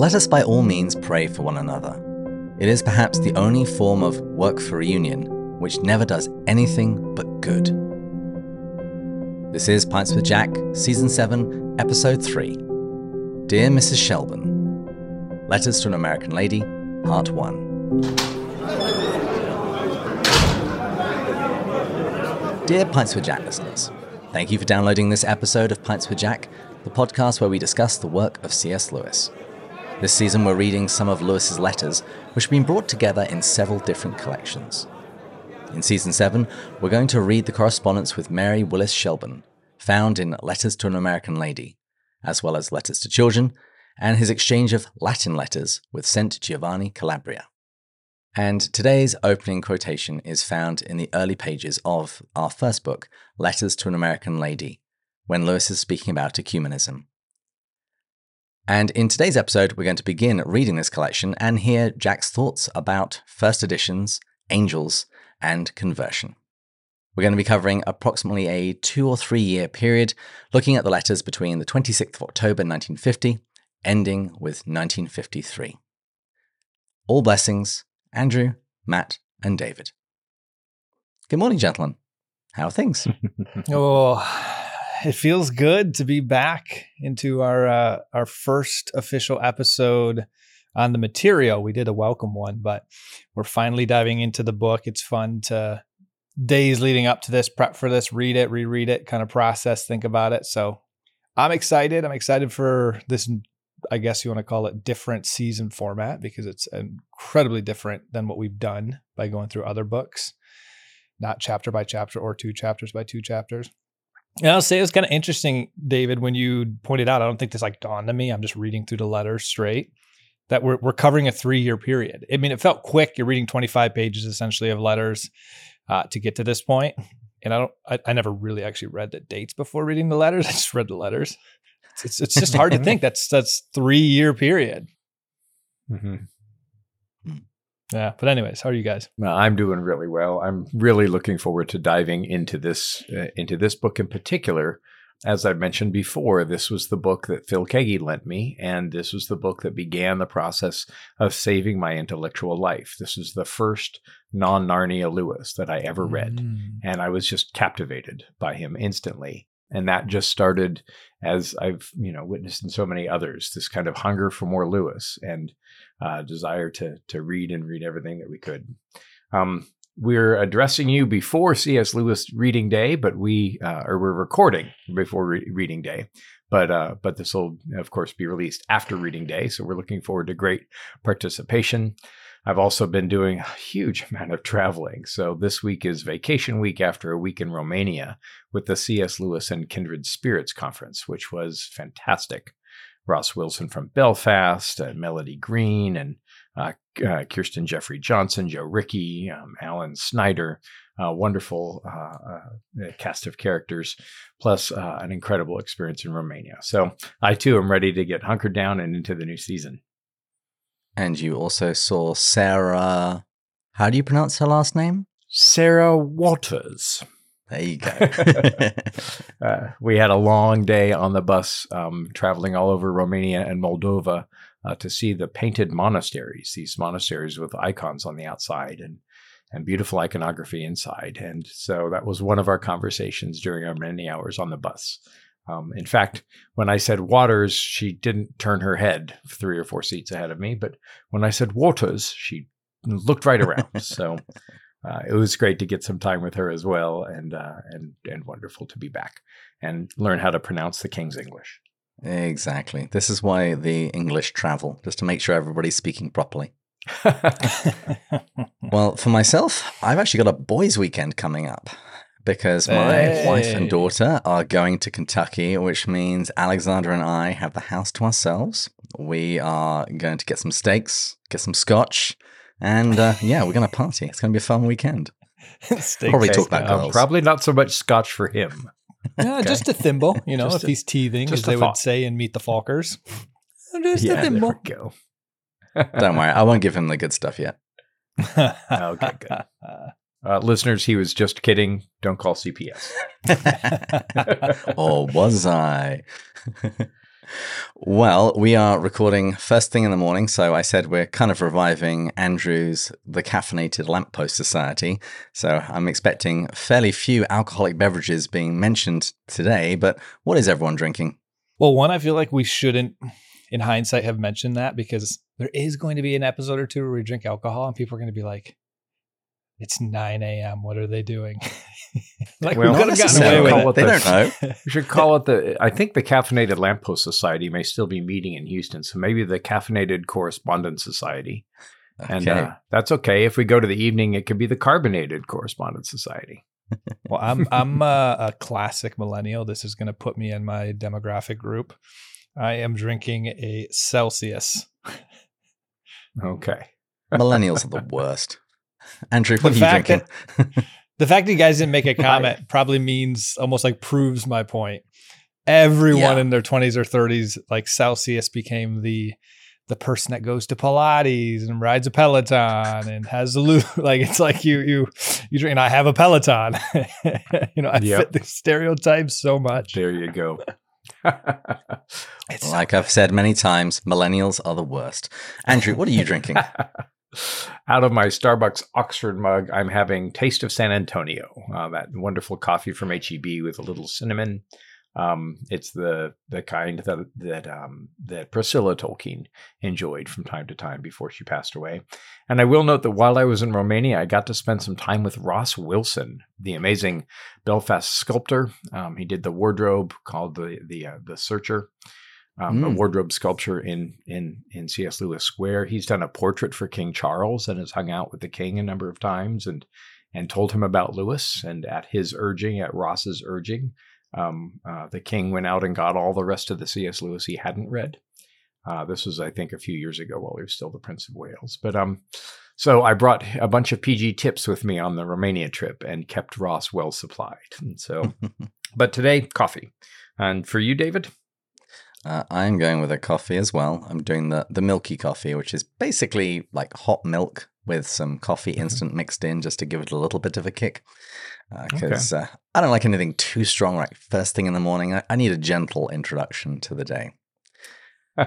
let us by all means pray for one another. It is perhaps the only form of work for reunion which never does anything but good. This is Pints with Jack, Season 7, Episode 3. Dear Mrs. Shelburne, Letters to an American Lady, Part 1. Dear Pints with Jack listeners, thank you for downloading this episode of Pints with Jack, the podcast where we discuss the work of C.S. Lewis. This season, we're reading some of Lewis's letters, which have been brought together in several different collections. In season 7, we're going to read the correspondence with Mary Willis Shelburne, found in Letters to an American Lady, as well as Letters to Children, and his exchange of Latin letters with St. Giovanni Calabria. And today's opening quotation is found in the early pages of our first book, Letters to an American Lady, when Lewis is speaking about ecumenism. And in today's episode, we're going to begin reading this collection and hear Jack's thoughts about first editions, angels, and conversion. We're going to be covering approximately a two or three year period, looking at the letters between the 26th of October 1950, ending with 1953. All blessings, Andrew, Matt, and David. Good morning, gentlemen. How are things? oh, it feels good to be back into our uh, our first official episode on the material. We did a welcome one, but we're finally diving into the book. It's fun to days leading up to this, prep for this, read it, reread it, kind of process, think about it. So I'm excited. I'm excited for this, I guess you want to call it different season format because it's incredibly different than what we've done by going through other books, not chapter by chapter or two chapters by two chapters. And I'll say it was kind of interesting, David, when you pointed out, I don't think this like dawned on me. I'm just reading through the letters straight that we're, we're covering a three year period. I mean, it felt quick. You're reading 25 pages essentially of letters uh, to get to this point. And I don't, I, I, never really actually read the dates before reading the letters. I just read the letters. It's, it's, it's just hard to think that's, that's three year period. Mm-hmm. Yeah. But anyways, how are you guys? Well, I'm doing really well. I'm really looking forward to diving into this, uh, into this book in particular as I mentioned before, this was the book that Phil Keaggy lent me, and this was the book that began the process of saving my intellectual life. This was the first non Narnia Lewis that I ever read, mm. and I was just captivated by him instantly. And that just started as I've you know witnessed in so many others this kind of hunger for more Lewis and uh, desire to to read and read everything that we could. Um, we're addressing you before C.S. Lewis Reading Day, but we uh, or we're recording before re- Reading Day, but uh, but this will of course be released after Reading Day, so we're looking forward to great participation. I've also been doing a huge amount of traveling. So this week is vacation week after a week in Romania with the C.S. Lewis and Kindred Spirits conference, which was fantastic. Ross Wilson from Belfast, uh, Melody Green, and uh, uh, Kirsten Jeffrey Johnson, Joe Ricke, um, Alan Snyder, uh, wonderful uh, uh, cast of characters, plus uh, an incredible experience in Romania. So I too am ready to get hunkered down and into the new season. And you also saw Sarah. How do you pronounce her last name? Sarah Waters. There you go. uh, we had a long day on the bus um, traveling all over Romania and Moldova uh, to see the painted monasteries, these monasteries with icons on the outside and and beautiful iconography inside. And so that was one of our conversations during our many hours on the bus. Um, in fact, when I said Waters, she didn't turn her head three or four seats ahead of me. But when I said Waters, she looked right around. so uh, it was great to get some time with her as well, and uh, and and wonderful to be back and learn how to pronounce the King's English. Exactly. This is why the English travel, just to make sure everybody's speaking properly. well, for myself, I've actually got a boys' weekend coming up because my hey. wife and daughter are going to Kentucky, which means Alexander and I have the house to ourselves. We are going to get some steaks, get some scotch, and uh, yeah, we're going to party. It's going to be a fun weekend. probably talk about girls. Probably not so much scotch for him. Yeah, okay. just a thimble, you know, just if a, he's teething, as they would say in Meet the Fockers. Just yeah, a thimble. There we go. Don't worry, I won't give him the good stuff yet. okay, good. Uh, listeners, he was just kidding. Don't call CPS. or was I? well, we are recording first thing in the morning, so I said we're kind of reviving Andrew's The Caffeinated Lamppost Society. So I'm expecting fairly few alcoholic beverages being mentioned today, but what is everyone drinking? Well, one, I feel like we shouldn't, in hindsight, have mentioned that because there is going to be an episode or two where we drink alcohol and people are going to be like, it's 9 a.m. What are they doing? like well, we could have gotten away with it. They don't know. we should call it the. I think the Caffeinated Lamppost Society may still be meeting in Houston, so maybe the Caffeinated Correspondence Society. Okay. And uh, that's okay. If we go to the evening, it could be the Carbonated Correspondence Society. well, I'm I'm a, a classic millennial. This is going to put me in my demographic group. I am drinking a Celsius. okay. Millennials are the worst. Andrew, what the are you drinking? That, the fact that you guys didn't make a comment probably means almost like proves my point. Everyone yeah. in their 20s or 30s, like Celsius became the the person that goes to Pilates and rides a Peloton and has a loop. Like it's like you you you drink. And I have a Peloton. you know, I yep. fit the stereotypes so much. There you go. like I've said many times, millennials are the worst. Andrew, what are you drinking? Out of my Starbucks Oxford mug, I'm having Taste of San Antonio, uh, that wonderful coffee from HEB with a little cinnamon. Um, it's the the kind that that um, that Priscilla Tolkien enjoyed from time to time before she passed away. And I will note that while I was in Romania, I got to spend some time with Ross Wilson, the amazing Belfast sculptor. Um, he did the wardrobe called the the uh, the Searcher um, mm. a wardrobe sculpture in in in C.S. Lewis Square. He's done a portrait for King Charles and has hung out with the king a number of times and and told him about Lewis. And at his urging, at Ross's urging, um, uh, the king went out and got all the rest of the C.S. Lewis he hadn't read. Uh, this was, I think, a few years ago while he was still the Prince of Wales. But um, so I brought a bunch of PG tips with me on the Romania trip and kept Ross well supplied. And so, but today, coffee. And for you, David? Uh, I'm going with a coffee as well. I'm doing the the milky coffee, which is basically like hot milk with some coffee mm-hmm. instant mixed in, just to give it a little bit of a kick. Because uh, okay. uh, I don't like anything too strong right first thing in the morning. I, I need a gentle introduction to the day.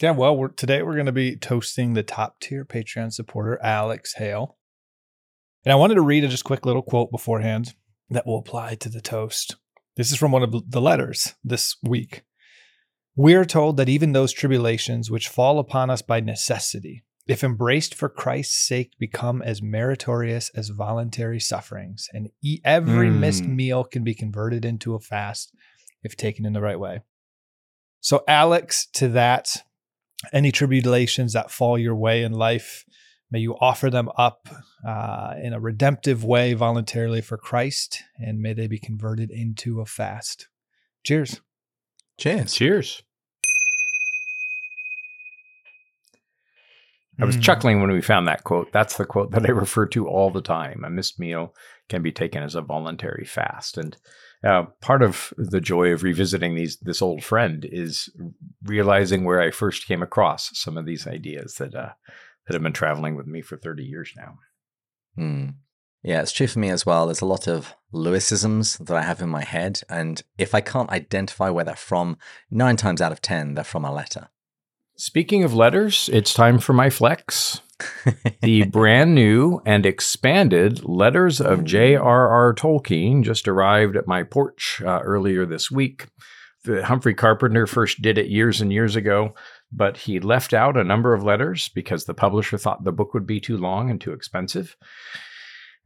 yeah, well, we're, today we're going to be toasting the top tier Patreon supporter, Alex Hale. And I wanted to read a just quick little quote beforehand that will apply to the toast. This is from one of the letters this week. We are told that even those tribulations which fall upon us by necessity, if embraced for Christ's sake, become as meritorious as voluntary sufferings, and every mm. missed meal can be converted into a fast if taken in the right way. So, Alex, to that, any tribulations that fall your way in life, may you offer them up uh, in a redemptive way voluntarily for Christ, and may they be converted into a fast. Cheers. Cheers. Cheers. I was mm. chuckling when we found that quote. That's the quote that I refer to all the time. A missed meal can be taken as a voluntary fast, and uh, part of the joy of revisiting these this old friend is realizing where I first came across some of these ideas that uh, that have been traveling with me for thirty years now. Mm. Yeah, it's true for me as well. There's a lot of Lewisisms that I have in my head, and if I can't identify where they're from, nine times out of ten, they're from a letter. Speaking of letters, it's time for my flex. the brand new and expanded Letters of J.R.R. Tolkien just arrived at my porch uh, earlier this week. The Humphrey Carpenter first did it years and years ago, but he left out a number of letters because the publisher thought the book would be too long and too expensive.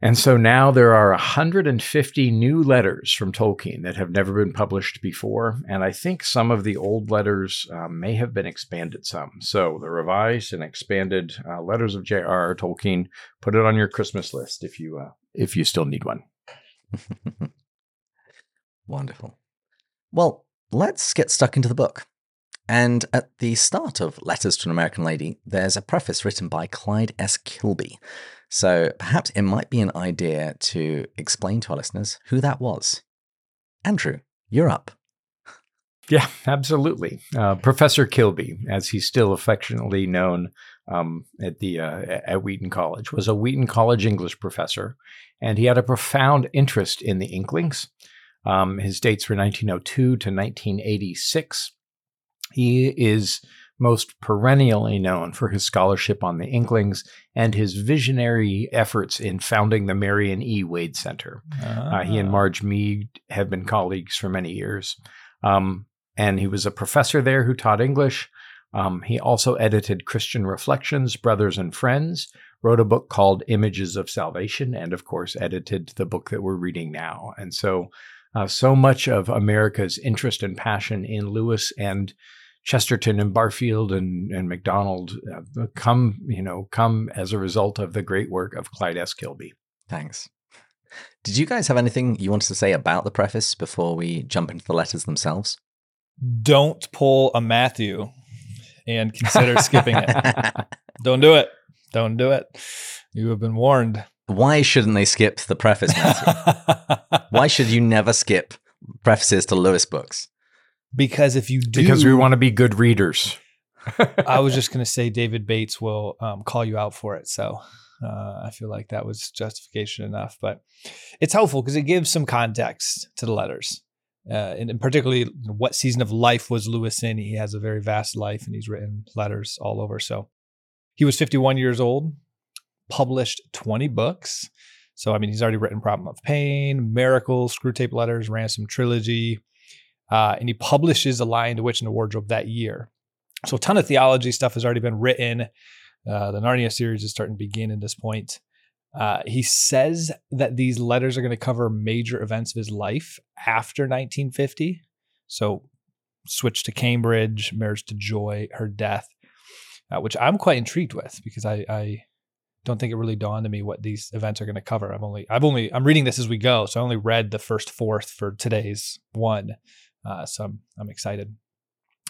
And so now there are 150 new letters from Tolkien that have never been published before. And I think some of the old letters uh, may have been expanded some. So the revised and expanded uh, letters of J.R.R. Tolkien, put it on your Christmas list if you, uh, if you still need one. Wonderful. Well, let's get stuck into the book. And at the start of Letters to an American Lady, there's a preface written by Clyde S. Kilby. So perhaps it might be an idea to explain to our listeners who that was. Andrew, you're up. Yeah, absolutely. Uh, Professor Kilby, as he's still affectionately known um, at the uh, at Wheaton College, was a Wheaton College English professor, and he had a profound interest in the Inklings. Um, his dates were 1902 to 1986. He is most perennially known for his scholarship on the Inklings and his visionary efforts in founding the Marion E. Wade Center. Uh, he and Ah. Marge Mead have been colleagues for many years. Um, and he was a professor there who taught English. Um, he also edited Christian Reflections, Brothers and Friends, wrote a book called Images of Salvation, and of course, edited the book that we're reading now. And so, uh, so much of America's interest and passion in Lewis and Chesterton and Barfield and, and MacDonald uh, come, you know, come as a result of the great work of Clyde S. Kilby. Thanks. Did you guys have anything you wanted to say about the preface before we jump into the letters themselves? Don't pull a Matthew and consider skipping it. Don't do it. Don't do it. You have been warned. Why shouldn't they skip the preface, Matthew? Why should you never skip prefaces to Lewis books? Because if you do, Because we want to be good readers. I was just going to say David Bates will um, call you out for it. So uh, I feel like that was justification enough. But it's helpful because it gives some context to the letters. Uh, and, and particularly what season of life was Lewis in? He has a very vast life and he's written letters all over. So he was 51 years old, published 20 books. So, I mean, he's already written Problem of Pain, Miracles, Screwtape Letters, Ransom Trilogy. Uh, and he publishes A Lion, the Witch, and the Wardrobe that year. So a ton of theology stuff has already been written. Uh, the Narnia series is starting to begin at this point. Uh, he says that these letters are going to cover major events of his life after 1950. So switch to Cambridge, marriage to Joy, her death, uh, which I'm quite intrigued with because I, I don't think it really dawned on me what these events are going to cover. I'm only I've only I'm reading this as we go, so I only read the first fourth for today's one. Uh, so I'm I'm excited.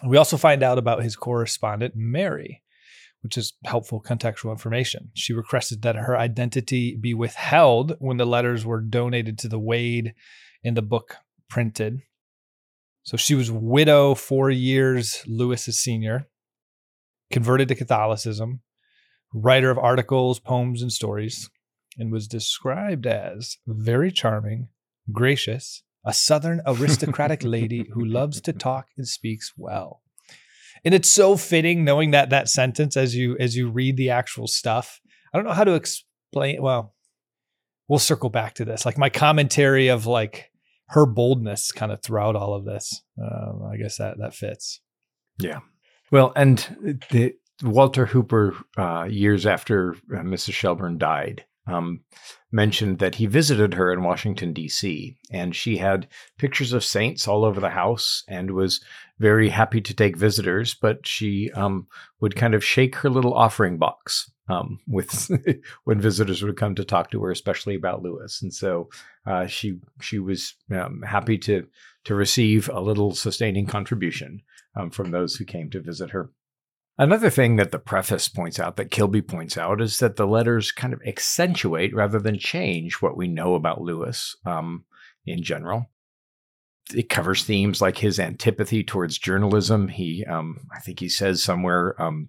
We also find out about his correspondent, Mary, which is helpful contextual information. She requested that her identity be withheld when the letters were donated to the Wade and the book printed. So she was widow four years, Lewis is senior, converted to Catholicism, writer of articles, poems, and stories, and was described as very charming, gracious, a southern aristocratic lady who loves to talk and speaks well. And it's so fitting knowing that that sentence as you as you read the actual stuff. I don't know how to explain well, we'll circle back to this. Like my commentary of like her boldness kind of throughout all of this. Um, I guess that that fits. Yeah. Well, and the, Walter Hooper, uh, years after uh, Mrs. Shelburne died, um, mentioned that he visited her in Washington, D.C., and she had pictures of saints all over the house and was very happy to take visitors, but she um, would kind of shake her little offering box um, with when visitors would come to talk to her, especially about Lewis. And so uh, she she was um, happy to to receive a little sustaining contribution um, from those who came to visit her. Another thing that the preface points out, that Kilby points out, is that the letters kind of accentuate rather than change what we know about Lewis um, in general. It covers themes like his antipathy towards journalism. He, um, I think he says somewhere, um,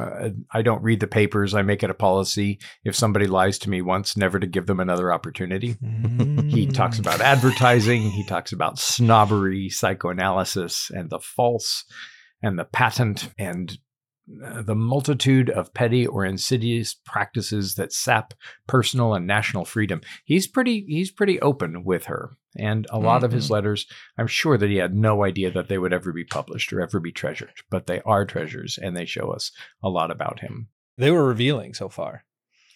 uh, I don't read the papers. I make it a policy if somebody lies to me once, never to give them another opportunity. He talks Mm. about advertising. He talks about snobbery, psychoanalysis, and the false and the patent and uh, the multitude of petty or insidious practices that sap personal and national freedom. He's pretty he's pretty open with her. And a lot of his letters, I'm sure that he had no idea that they would ever be published or ever be treasured, but they are treasures and they show us a lot about him. They were revealing so far.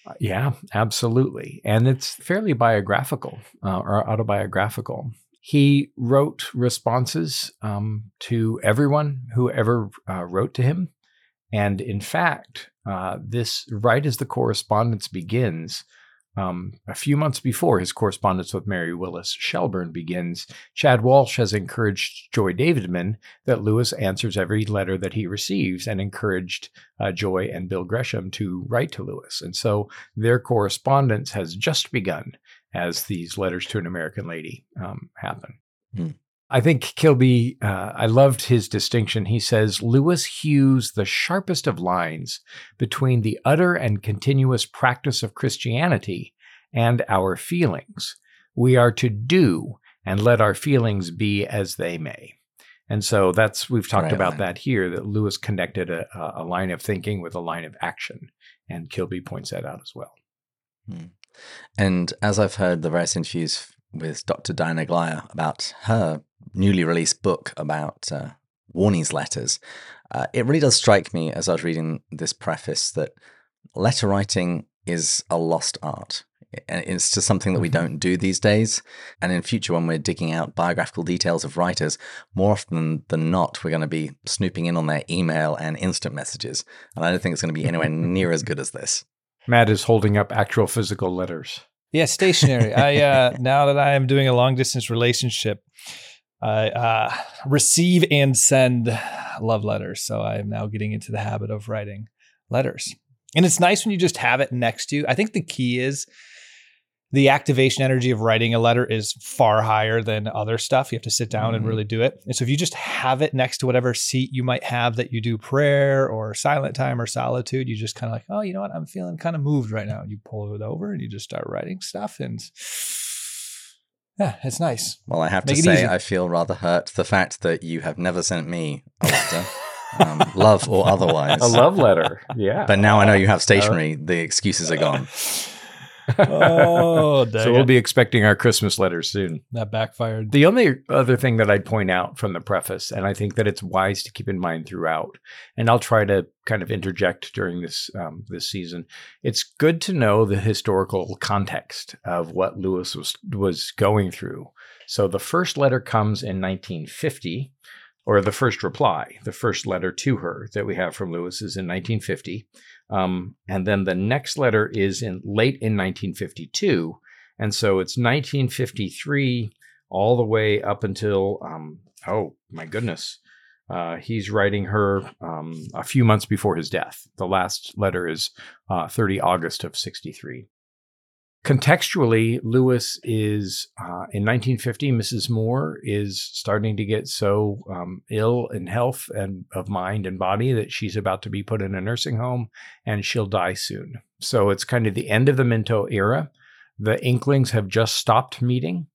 Uh, Yeah, absolutely. And it's fairly biographical uh, or autobiographical. He wrote responses um, to everyone who ever uh, wrote to him. And in fact, uh, this right as the correspondence begins, um, a few months before his correspondence with Mary Willis Shelburne begins, Chad Walsh has encouraged Joy Davidman that Lewis answers every letter that he receives and encouraged uh, Joy and Bill Gresham to write to Lewis. And so their correspondence has just begun as these letters to an American lady um, happen. Hmm. I think Kilby, uh, I loved his distinction. He says Lewis hews the sharpest of lines between the utter and continuous practice of Christianity and our feelings. We are to do and let our feelings be as they may. And so that's we've talked Right about line. that here that Lewis connected a, a a line of thinking with a line of action, and Kilby points that out as well. And as I've heard the various interviews with Dr. Diana Glyer about her newly released book about uh, Warnie's letters, uh, it really does strike me as I was reading this preface that letter writing is a lost art. And it's just something that we Mhm. don't do these days. And in future, when we're digging out biographical details of writers, more often than not, we're going to be snooping in on their email and instant messages. And I don't think it's going to be anywhere near as good as this. Matt is holding up actual physical letters. Yeah, stationary. I uh, now that I am doing a long distance relationship, I uh, receive and send love letters. So I am now getting into the habit of writing letters, and it's nice when you just have it next to you. I think the key is the activation energy of writing a letter is far higher than other stuff. You have to sit down and Mhm. really do it. And so if you just have it next to whatever seat you might have that you do prayer or silent time or solitude, you just kind of like, oh, you know what? I'm feeling kind of moved right now. You pull it over and you just start writing stuff. And yeah, it's nice. Well, I have to Make it say, easy. I feel rather hurt the fact that you have never sent me a letter, um, love or otherwise. A love letter. Yeah. But now I know you have stationery. The excuses are gone. Oh, so we'll it. be expecting our Christmas letters soon. that backfired. The only other thing that I'd point out from the preface, and I think that it's wise to keep in mind throughout, and I'll try to kind of interject during this um, this season. It's good to know the historical context of what Lewis was was going through. So the first letter comes in 1950, or the first reply, the first letter to her that we have from Lewis is in 1950, um, and then the next letter is in late in 1952. And so it's 1953 all the way up until, um, oh my goodness, uh, he's writing her um, a few months before his death. The last letter is uh, 30 August of 63. Contextually, Lewis is uh, in 1950. Mrs. Moore is starting to get so um, ill in health and of mind and body that she's about to be put in a nursing home, and she'll die soon. So it's kind of the end of the Minto era. The Inklings have just stopped meeting.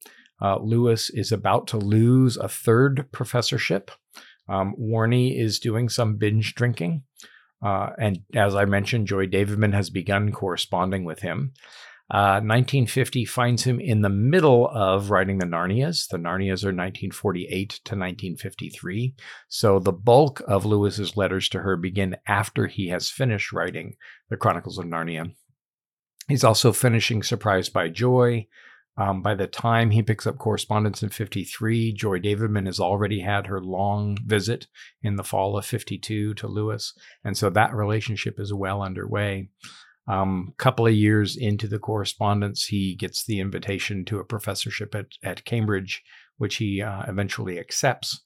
Uh, Lewis is about to lose a third professorship. Um, Warnie is doing some binge drinking. Uh, and as I mentioned, Joy Davidman has begun corresponding with him. Uh, 1950 finds him in the middle of writing the Narnias. The Narnias are 1948 to 1953. So the bulk of Lewis's letters to her begin after he has finished writing the Chronicles of Narnia. He's also finishing Surprised by Joy. Um, by the time he picks up correspondence in 53, Joy Davidman has already had her long visit in the fall of 52 to Lewis. And so that relationship is well underway. Um, couple of years into the correspondence, he gets the invitation to a professorship at, at Cambridge, which he uh, eventually accepts.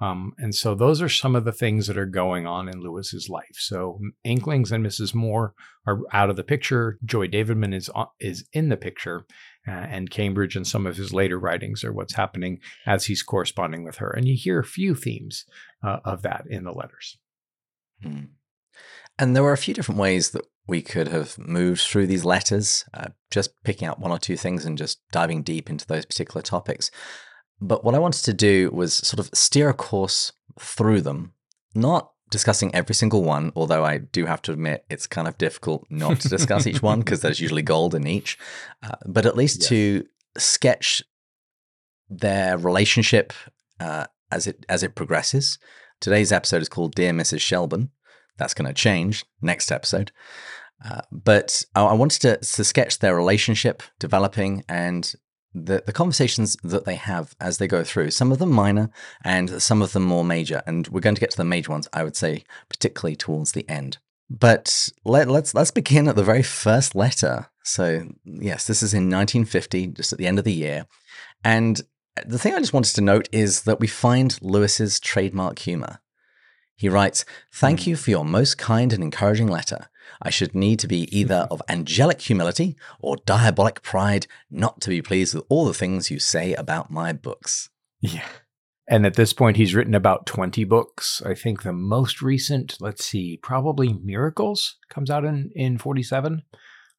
Um, and so those are some of the things that are going on in Lewis's life. So Inklings and Mrs. Moore are out of the picture. Joy Davidman is is in the picture, uh, and Cambridge and some of his later writings are what's happening as he's corresponding with her. And you hear a few themes uh, of that in the letters. Hmm. And there were a few different ways that we could have moved through these letters, uh, just picking out one or two things and just diving deep into those particular topics. But what I wanted to do was sort of steer a course through them, not discussing every single one, although I do have to admit it's kind of difficult not to discuss each one because there's usually gold in each, uh, but at least Yes. to sketch their relationship uh, as it as it progresses. Today's episode is called "Dear Mrs. Shelburne." That's going to change next episode. Uh, but I, I wanted to, to sketch their relationship developing and the, the conversations that they have as they go through. Some of them minor and some of them more major. And we're going to get to the major ones, I would say, particularly towards the end. But let, let's let's begin at the very first letter. So yes, this is in 1950, just at the end of the year, and the thing I just wanted to note is that we find Lewis's trademark humor. He writes, Thank you for your most kind and encouraging letter. I should need to be either of angelic humility or diabolic pride not to be pleased with all the things you say about my books. Yeah. And at this point, he's written about 20 books. I think the most recent, let's see, probably Miracles comes out in, in 47.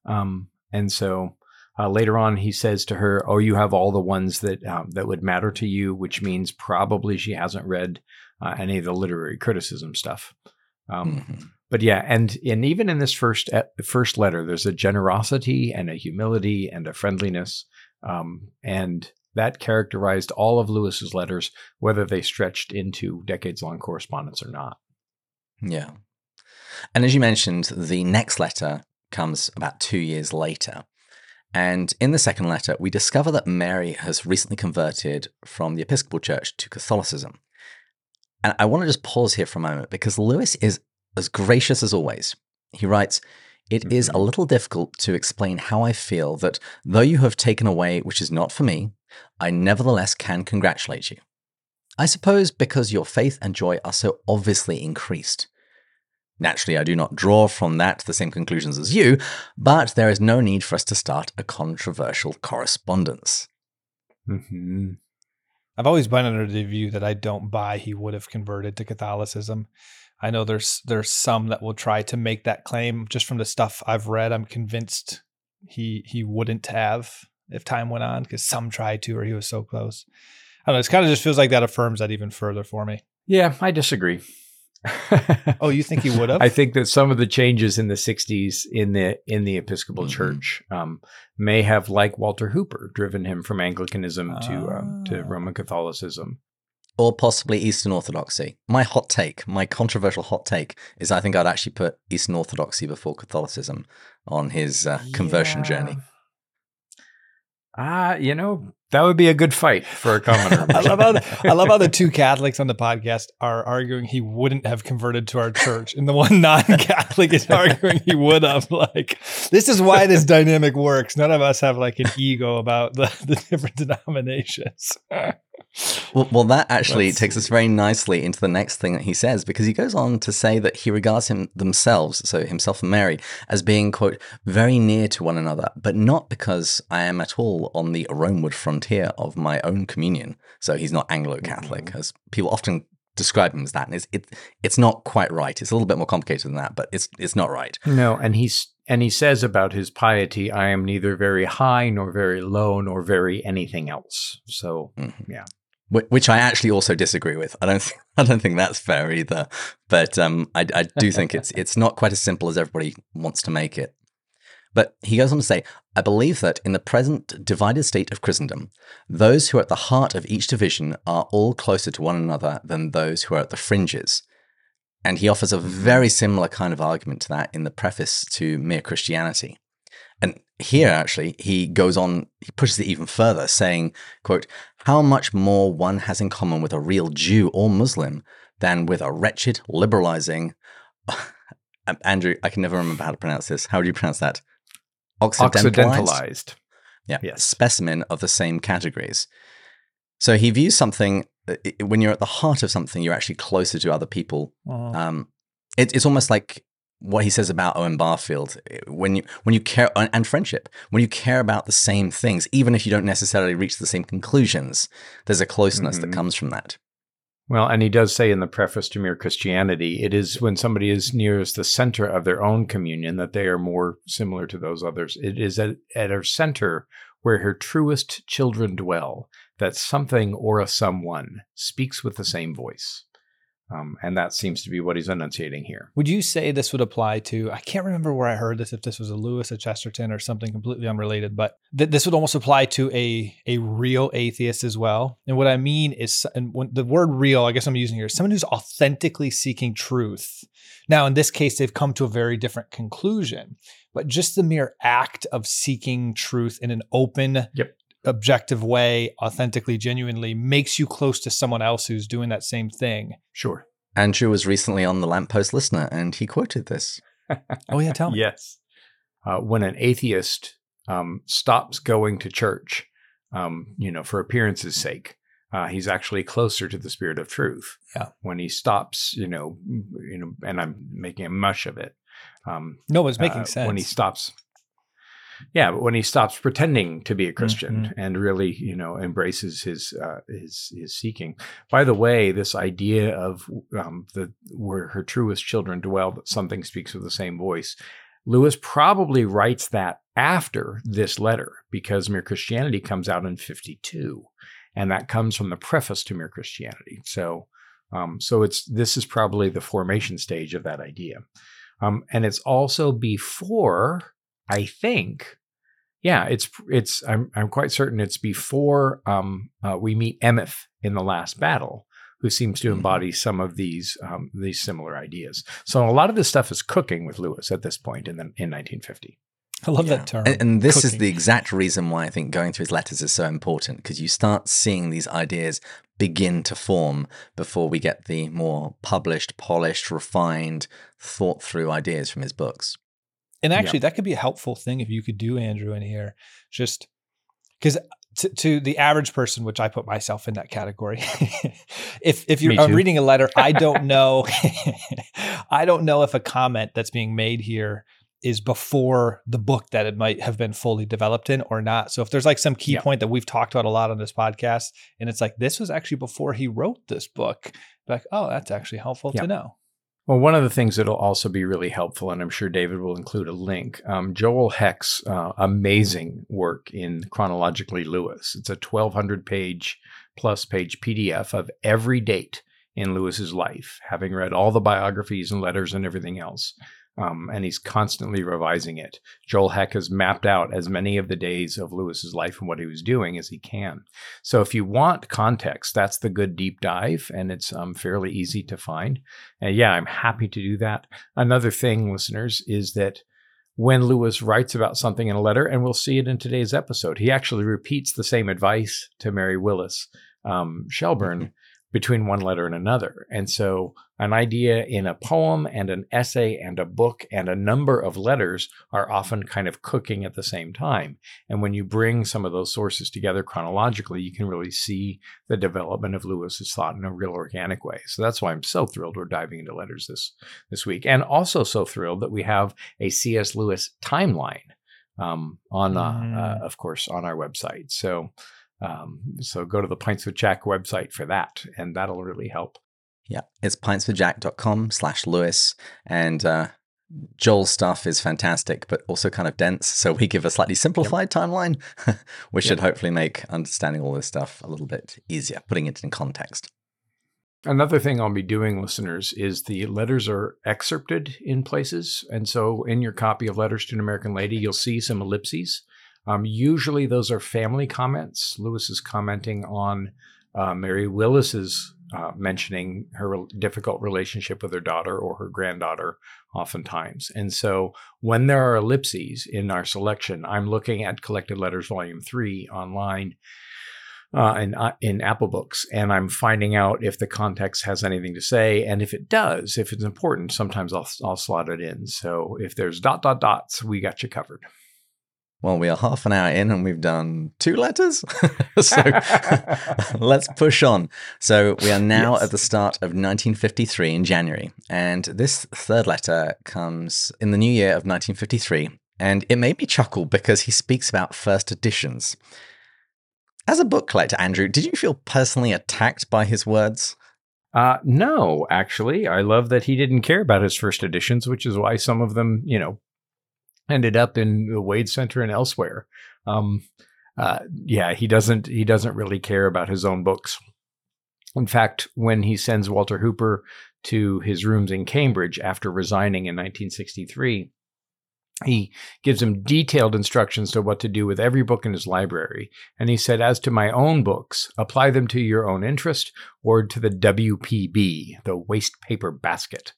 Um, and so Uh, later on, he says to her, "Oh, you have all the ones that um, that would matter to you," which means probably she hasn't read uh, any of the literary criticism stuff. Um, Mhm. But yeah, and and even in this first first letter, there's a generosity and a humility and a friendliness, um, and that characterized all of Lewis's letters, whether they stretched into decades long correspondence or not. Yeah. And as you mentioned, the next letter comes about two years later. And in the second letter, we discover that Mary has recently converted from the Episcopal Church to Catholicism. And I want to just pause here for a moment because Lewis is as gracious as always. He writes, It is a Mhm. little difficult to explain how I feel that though you have taken away which is not for me, I nevertheless can congratulate you. I suppose because your faith and joy are so obviously increased. Naturally, I do not draw from that the same conclusions as you, but there is no need for us to start a controversial correspondence. Mm-hmm. I've always been under the view that I don't buy he would have converted to Catholicism. I know there's there's some that will try to make that claim just from the stuff I've read. I'm convinced he he wouldn't have if time went on because some tried to or he was so close. I don't know. It kind of just feels like that affirms that even further for me. Yeah, I disagree. Oh, you think he would have? I think that some of the changes in the '60s in the in the Episcopal Mhm. Church um, may have, like Walter Hooper, driven him from Anglicanism to um, to Ah. Roman Catholicism. Or possibly Eastern Orthodoxy. My hot take, my controversial hot take, is I think I'd actually put Eastern Orthodoxy before Catholicism on his uh, conversion journey. Ah, you know that would be a good fight for a commoner. I love how the, I love how the two Catholics on the podcast are arguing he wouldn't have converted to our church, and the one non-Catholic is arguing he would have. Like, this is why this dynamic works. None of us have like an ego about the, the different denominations. Well, well, that actually takes us very nicely into the next thing that he says, because he goes on to say that he regards him themselves, so himself and Mary, as being quote very near to one another, but not because I am at all on the Romeward frontier of my own communion. So he's not Anglo-Catholic, as people often describe him as that, and it's it, it's not quite right. It's a little bit more complicated than that, but it's it's not right. no, and he's and he says about his piety, "I am neither very high nor very low nor very anything else." So Mhm. Yeah. Wh- Which I actually also disagree with. I don't. Think, I don't think that's fair either. But um, I, I do think it's it's not quite as simple as everybody wants to make it. But he goes on to say, I believe that in the present divided state of Christendom, those who are at the heart of each division are all closer to one another than those who are at the fringes. And he offers a very similar kind of argument to that in the preface to Mere Christianity. Here, actually, he goes on, he pushes it even further, saying, quote, how much more one has in common with a real Jew or Muslim than with a wretched, liberalizing, Andrew, I can never remember how to pronounce this. How do you pronounce that? Occidentalized? occidentalized. Yeah, Yes. specimen of the same categories. So he views something, uh, when you're at the heart of something, you're actually closer to other people um, it, it's almost like what he says about Owen Barfield when you when you care and friendship when you care about the same things even if you don't necessarily reach the same conclusions there's a closeness that Mhm. comes from that Well, and he does say in the preface to Mere Christianity, it is when somebody is nearest the center of their own communion that they are more similar to those others. It is at, at her center where her truest children dwell that something or a someone speaks with the same voice. Um, and that seems to be what he's enunciating here. would you say this would apply to? I can't remember where I heard this. If this was a Lewis, a Chesterton, or something completely unrelated, but th- this would almost apply to a a real atheist as well. And what I mean is, and when the word "real," I guess I'm using here, is someone who's authentically seeking truth. Now, in this case, they've come to a very different conclusion, but just the mere act of seeking truth in an open, Yep. Objective way, authentically, genuinely, makes you close to someone else who's doing that same thing. Sure. Andrew was recently on the Lamppost Listener and he quoted this Oh yeah, tell me. Yes. Uh, when an atheist um, stops going to church, um, you know, for appearance's sake, uh, he's actually closer to the spirit of truth. Yeah. When he stops, you know, you know, and I'm making a mush of it. Um, No, it's making uh, sense. when he stops. Yeah, but when he stops pretending to be a Christian Mhm. and really, you know, embraces his uh, his his seeking. By the way, this idea of um, the where her truest children dwell, that something speaks with the same voice. Lewis probably writes that after this letter because Mere Christianity comes out in 52 and that comes from the preface to Mere Christianity. So um, so it's this is probably the formation stage of that idea. Um, and it's also before, I think, yeah, it's it's I'm I'm quite certain it's before um, uh, we meet Emeth in the last battle, who seems to mm-hmm. embody some of these um, these similar ideas. So a lot of this stuff is cooking with Lewis at this point in the, in 1950. I love yeah. that term. And, and this cooking. is the exact reason why I think going through his letters is so important because you start seeing these ideas begin to form before we get the more published, polished, refined, thought through ideas from his books. And actually, yeah. that could be a helpful thing if you could do Andrew in here, just because to, to, the average person, which I put myself in that category, if if you're reading a letter, I don't know, I don't know if a comment that's being made here is before the book that it might have been fully developed in or not. So if there's like some key yeah. point that we've talked about a lot on this podcast, and it's like this was actually before he wrote this book, like oh, that's actually helpful yeah. to know. Well, one of the things that'll also be really helpful, and I'm sure David will include a link, um, Joel Heck's uh, amazing work in Chronologically Lewis. It's a 1,200 page plus page PDF of every date in Lewis's life, having read all the biographies and letters and everything else um, and he's constantly revising it. Joel Heck has mapped out as many of the days of Lewis's life and what he was doing as he can. So if you want context, that's the good deep dive, and it's um, fairly easy to find. And yeah, I'm happy to do that. Another thing, listeners, is that when Lewis writes about something in a letter, and we'll see it in today's episode, he actually repeats the same advice to Mary Willis um, Shelburne between one letter and another. And so, an idea in a poem and an essay and a book and a number of letters are often kind of cooking at the same time. And when you bring some of those sources together chronologically, you can really see the development of Lewis's thought in a real organic way. So that's why I'm so thrilled we're diving into letters this this week, and also so thrilled that we have a C.S. Lewis timeline um, on, uh, mm. uh, of course, on our website. So. Um, so go to the Pints with Jack website for that, and that'll really help. Yeah, it's pintswithjack.com slash Lewis. And uh, Joel's stuff is fantastic, but also kind of dense. So we give a slightly simplified yep. timeline, which yep. should hopefully make understanding all this stuff a little bit easier, putting it in context. Another thing I'll be doing, listeners, is the letters are excerpted in places. And so in your copy of Letters to an American Lady, you'll see some ellipses um, usually those are family comments. Lewis is commenting on uh, Mary Willis's uh, mentioning her difficult relationship with her daughter or her granddaughter, oftentimes. And so when there are ellipses in our selection, I'm looking at Collected Letters Volume 3 online. Uh, in, uh, in Apple Books, and I'm finding out if the context has anything to say, and if it does, if it's important, sometimes I'll I'll slot it in. So if there's dot dot dots, we got you covered. Well, we are half an hour in and we've done two letters. so let's push on. So we are now yes. at the start of 1953 in January. And this third letter comes in the new year of 1953. And it made me chuckle because he speaks about first editions. As a book collector, Andrew, did you feel personally attacked by his words? Uh, no, actually. I love that he didn't care about his first editions, which is why some of them, you know, ended up in the Wade Center and elsewhere. Um, uh, yeah, he doesn't he doesn't really care about his own books. In fact, when he sends Walter Hooper to his rooms in Cambridge after resigning in 1963, he gives him detailed instructions to what to do with every book in his library. And he said, As to my own books, apply them to your own interest or to the WPB, the waste paper basket.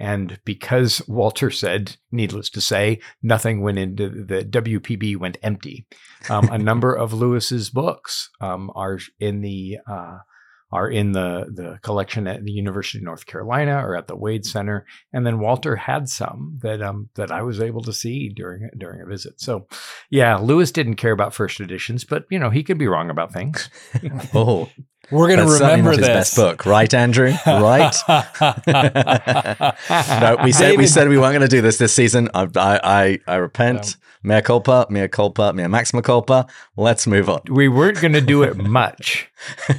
And because Walter said, needless to say, nothing went into the WPB went empty. Um, a number of Lewis's books um, are in the uh, are in the the collection at the University of North Carolina or at the Wade Center. And then Walter had some that um that I was able to see during during a visit. So, yeah, Lewis didn't care about first editions, but you know he could be wrong about things. oh, We're gonna remember not his this. best book, right, Andrew? Right? no, we said we said we weren't going to do this this season. I I I, I repent. Mea culpa, mea culpa, mea maxima culpa. Let's move on. we weren't going to do it much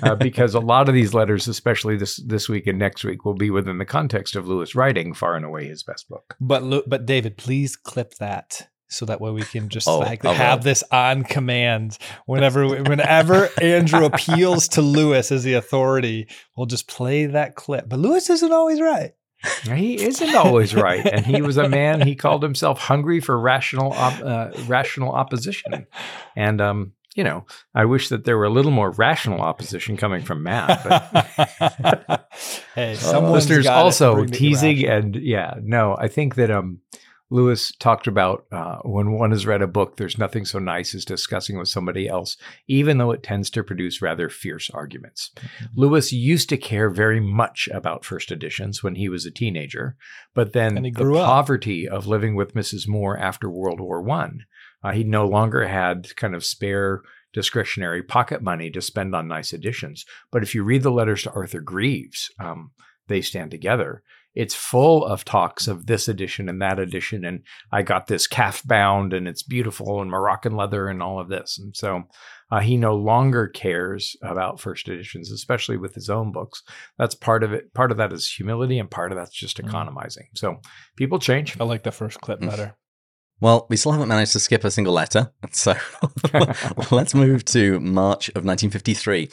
uh, because a lot of these letters, especially this this week and next week, will be within the context of Lewis writing far and away his best book. But but David, please clip that so that way we can just Oh, like I will. have this on command whenever whenever Andrew appeals to Lewis as the authority, we'll just play that clip. But Lewis isn't always right. He isn't always right, and he was a man. He called himself hungry for rational op- uh, rational opposition, and um, you know, I wish that there were a little more rational opposition coming from Matt. But hey, Uh, listeners also teasing and yeah no i think that um lewis talked about uh, when one has read a book there's nothing so nice as discussing with somebody else even though it tends to produce rather fierce arguments Mm-hmm. lewis used to care very much about first editions when he was a teenager but then the up. poverty of living with mrs moore after world war one uh, he no longer had kind of spare discretionary pocket money to spend on nice editions but if you read the letters to arthur greeves um, they stand together. It's full of talks of this edition and that edition, and I got this calf bound, and it's beautiful and Moroccan leather and all of this. And so uh, he no longer cares about first editions, especially with his own books. That's part of it. Part of that is humility, and part of that's just Mm. economizing. So people change. I like the first clip Mm. better. Well, we still haven't managed to skip a single letter. So let's move to March of 1953.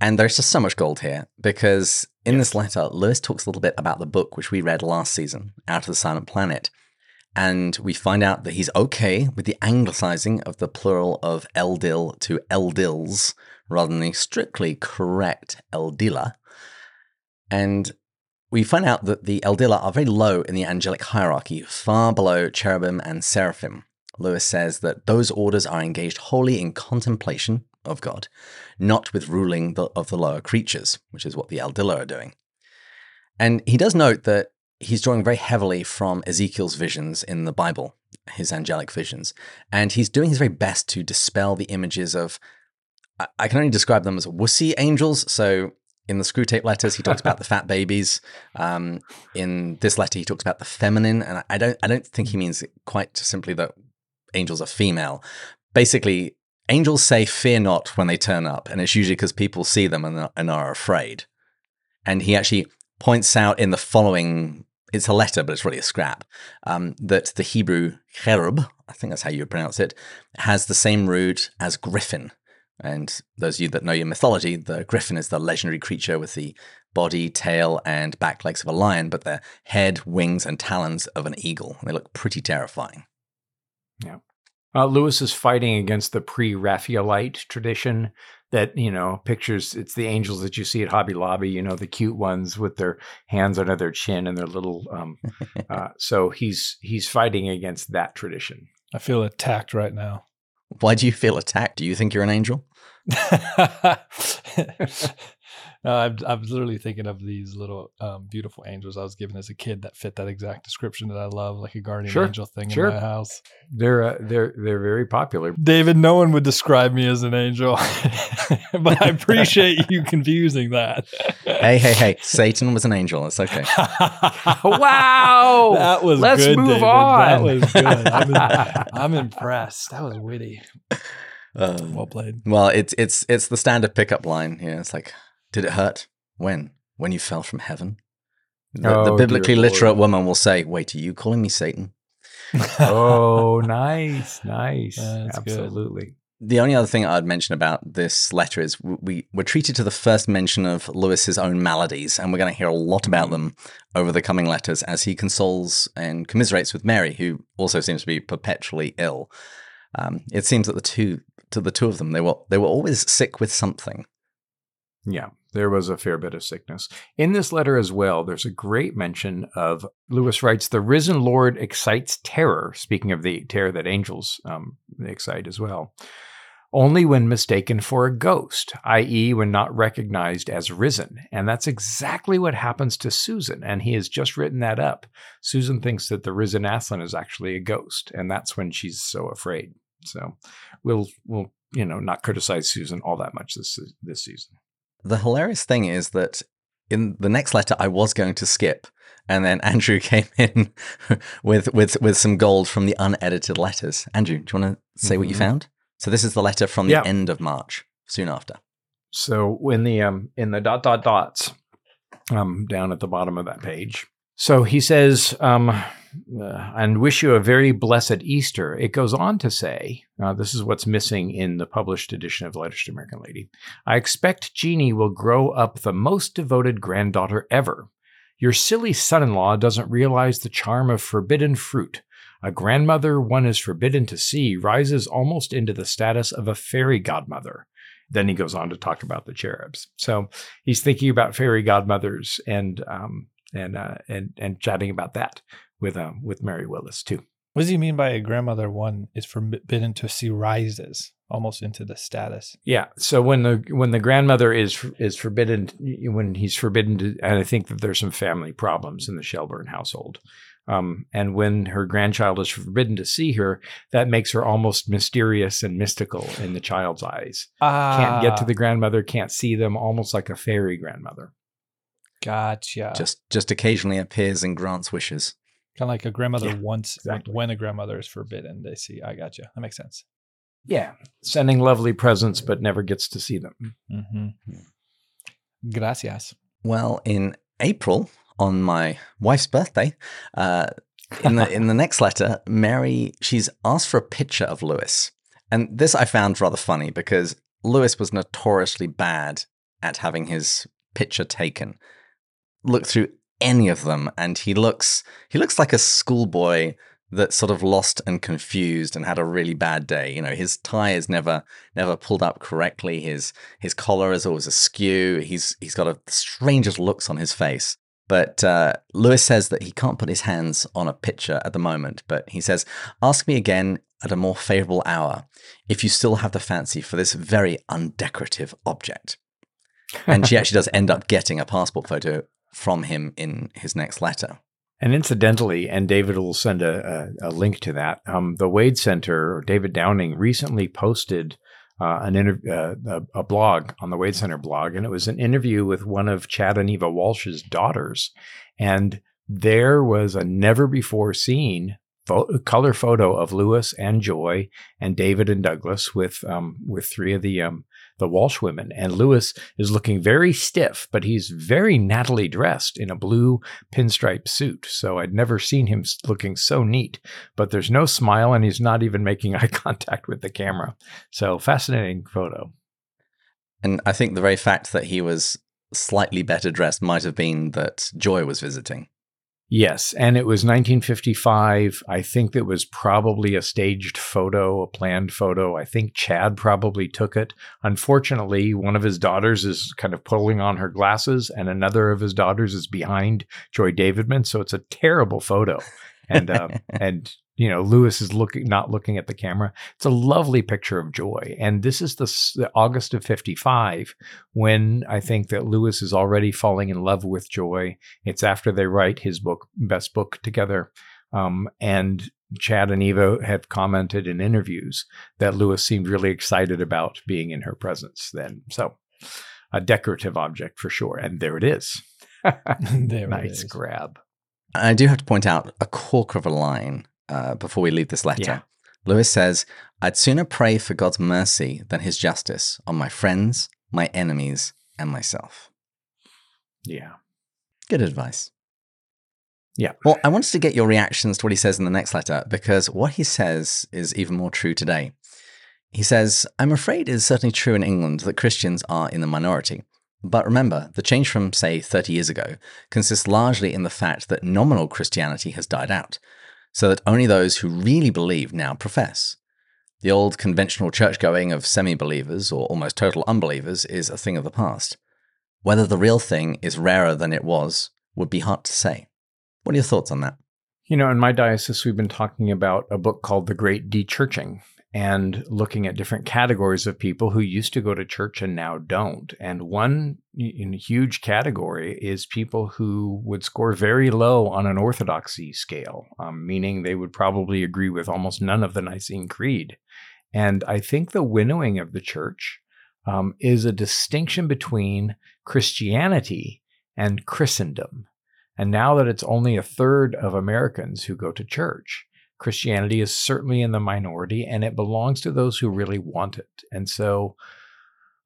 And there's just so much gold here because in this letter, Lewis talks a little bit about the book which we read last season, Out of the Silent Planet. And we find out that he's okay with the anglicizing of the plural of Eldil to Eldils rather than the strictly correct Eldila. And we find out that the Eldila are very low in the angelic hierarchy, far below cherubim and seraphim. Lewis says that those orders are engaged wholly in contemplation of God, not with ruling the, of the lower creatures, which is what the Eldila are doing. And he does note that he's drawing very heavily from Ezekiel's visions in the Bible, his angelic visions, and he's doing his very best to dispel the images of. I- I can only describe them as wussy angels. So in the screwtape letters, he talks about the fat babies. Um, in this letter, he talks about the feminine, and I don't. I don't think he means quite simply that angels are female. Basically, angels say "fear not" when they turn up, and it's usually because people see them and and are afraid. And he actually points out in the following. It's a letter, but it's really a scrap. Um, that the Hebrew cherub, I think that's how you would pronounce it, has the same root as griffin. And those of you that know your mythology, the griffin is the legendary creature with the body, tail, and back legs of a lion, but the head, wings, and talons of an eagle. They look pretty terrifying. Uh, Lewis is fighting against the pre-Raphaelite tradition that you know pictures. It's the angels that you see at Hobby Lobby. You know the cute ones with their hands under their chin and their little. Um, uh, so he's he's fighting against that tradition. I feel attacked right now. Why do you feel attacked? Do you think you're an angel? no, I'm, I'm literally thinking of these little um, beautiful angels I was given as a kid that fit that exact description that I love, like a guardian Sure, angel thing sure. in my house. They're uh, they're they're very popular. David, no one would describe me as an angel, but I appreciate you confusing that. Hey, hey, hey! Satan was an angel. It's okay. wow! That was Let's good, move David. on. That was good. I'm, in- I'm impressed. That was witty. Uh, Well played. well, it's it's it's the standard pickup line here. It's like, did it hurt? When? When you fell from heaven? The, the Oh, dear biblically literate woman will say, "Wait, are you calling me Satan?" oh, nice, nice, That's good. absolutely. The only other thing I'd mention about this letter is we were treated to the first mention of Lewis's own maladies, and we're going to hear a lot about them over the coming letters as he consoles and commiserates with Mary, who also seems to be perpetually ill. Um, it seems that the two, to the two of them, they were they were always sick with something. Yeah, there was a fair bit of sickness. In this letter as well, there's a great mention of Lewis writes, The risen Lord excites terror, speaking of the terror that angels um, excite as well, only when mistaken for a ghost, i.e., when not recognized as risen. And that's exactly what happens to Susan. And he has just written that up. Susan thinks that the risen Aslan is actually a ghost, and that's when she's so afraid. So we'll, we'll, you know, not criticize Susan all that much this this season. The hilarious thing is that in the next letter, I was going to skip, and then Andrew came in with with with some gold from the unedited letters. Andrew, do you want to say mm-hmm. what you mm-hmm. found? So this is the letter from the yeah. end of March, soon after. So in the um in the dot dot dots, um down at the bottom of that page. So he says, um, uh, and wish you a very blessed Easter. It goes on to say, uh, this is what's missing in the published edition of Letters to American Lady. I expect Jeannie will grow up the most devoted granddaughter ever. Your silly son in law doesn't realize the charm of forbidden fruit. A grandmother one is forbidden to see rises almost into the status of a fairy godmother. Then he goes on to talk about the cherubs. So he's thinking about fairy godmothers and um, and uh, and and chatting about that with um, with Mary Willis too. What does he mean by a grandmother one is forbidden to see rises almost into the status? Yeah. So when the when the grandmother is is forbidden when he's forbidden to, and I think that there's some family problems in the Shelburne household. Um, and when her grandchild is forbidden to see her, that makes her almost mysterious and mystical in the child's eyes. Ah. Can't get to the grandmother, can't see them, almost like a fairy grandmother. Gotcha. Just just occasionally appears and grants wishes. Kind of like a grandmother yeah, once exactly. when a grandmother is forbidden, they see. I got you. That makes sense. Yeah, sending lovely presents, but never gets to see them. Mm-hmm. Gracias. Well, in April, on my wife's birthday, uh, in the in the next letter, Mary she's asked for a picture of Lewis, and this I found rather funny because Lewis was notoriously bad at having his picture taken. Look through any of them, and he looks he looks like a schoolboy that sort of lost and confused and had a really bad day. You know, his tie is never never pulled up correctly. His his collar is always askew. He's he's got a strangest looks on his face. But uh, Lewis says that he can't put his hands on a picture at the moment. But he says, "Ask me again at a more favorable hour if you still have the fancy for this very undecorative object." and she actually does end up getting a passport photo from him in his next letter. And incidentally, and David will send a, a, a link to that. Um, the Wade Center, David Downing, recently posted uh, an inter- uh, a, a, blog on the Wade Center blog, and it was an interview with one of Chad and Eva Walsh's daughters, and there was a never before seen fo- color photo of Lewis and Joy and David and Douglas with um, with three of the um, the Walsh women. And Lewis is looking very stiff, but he's very nattily dressed in a blue pinstripe suit. So I'd never seen him looking so neat. But there's no smile, and he's not even making eye contact with the camera. So fascinating photo. And I think the very fact that he was slightly better dressed might have been that Joy was visiting. Yes, and it was 1955. I think it was probably a staged photo, a planned photo. I think Chad probably took it. Unfortunately, one of his daughters is kind of pulling on her glasses, and another of his daughters is behind Joy Davidman. So it's a terrible photo. And um, and you know lewis is looking not looking at the camera. It's a lovely picture of joy and this is the, the, august of 55 when i think that lewis is already falling in love with joy. It's after they write his book best book together um, and chad and eva have commented in interviews that lewis seemed really excited about being in her presence then. So a decorative object for sure and there it is. There nice grab I do have to point out a corker of a line uh, before we leave this letter. Yeah. Lewis says, I'd sooner pray for God's mercy than his justice on my friends, my enemies, and myself. Yeah. Good advice. Yeah. Well, I wanted to get your reactions to what he says in the next letter because what he says is even more true today. He says, I'm afraid it is certainly true in England that Christians are in the minority. But remember, the change from, say, 30 years ago consists largely in the fact that nominal Christianity has died out, so that only those who really believe now profess. The old conventional church going of semi believers or almost total unbelievers is a thing of the past. Whether the real thing is rarer than it was would be hard to say. What are your thoughts on that? You know, in my diocese, we've been talking about a book called The Great Dechurching and looking at different categories of people who used to go to church and now don't. And one huge category is people who would score very low on an orthodoxy scale, um, meaning they would probably agree with almost none of the Nicene Creed. And I think the winnowing of the church um, is a distinction between Christianity and Christendom. And now that it's only a third of Americans who go to church, Christianity is certainly in the minority and it belongs to those who really want it. And so,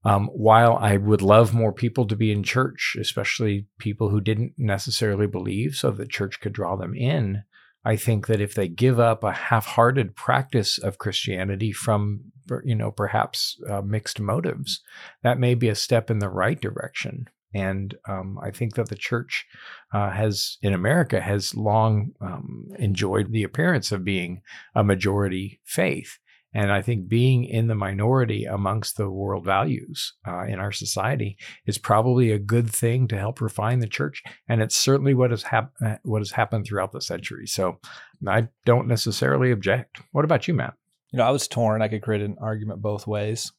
um, while I would love more people to be in church, especially people who didn't necessarily believe, so that church could draw them in, I think that if they give up a half-hearted practice of Christianity from, you know, perhaps uh, mixed motives, that may be a step in the right direction. And um, I think that the church uh, has, in America, has long um, enjoyed the appearance of being a majority faith. And I think being in the minority amongst the world values uh, in our society is probably a good thing to help refine the church. And it's certainly what has, hap- uh, what has happened throughout the century. So I don't necessarily object. What about you, Matt? You know, I was torn. I could create an argument both ways.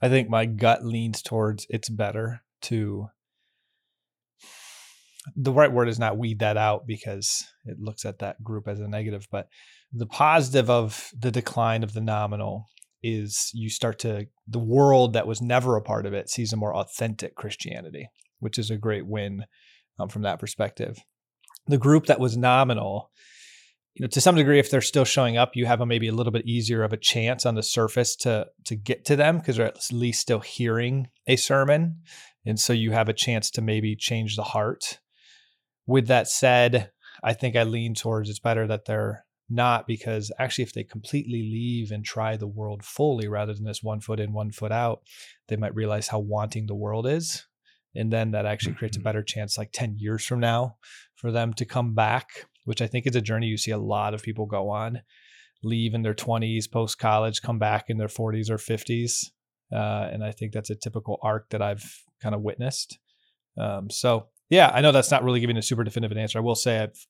I think my gut leans towards it's better to the right word is not weed that out because it looks at that group as a negative, but the positive of the decline of the nominal is you start to the world that was never a part of it sees a more authentic Christianity, which is a great win um, from that perspective. The group that was nominal, you know, to some degree, if they're still showing up, you have a maybe a little bit easier of a chance on the surface to to get to them because they're at least still hearing a sermon, and so you have a chance to maybe change the heart with that said, I think I lean towards it's better that they're not because actually, if they completely leave and try the world fully rather than this one foot in, one foot out, they might realize how wanting the world is. And then that actually creates a mm-hmm. better chance, like 10 years from now, for them to come back, which I think is a journey you see a lot of people go on, leave in their 20s, post college, come back in their 40s or 50s. Uh, and I think that's a typical arc that I've kind of witnessed. Um, so yeah, I know that's not really giving a super definitive answer. I will say I've,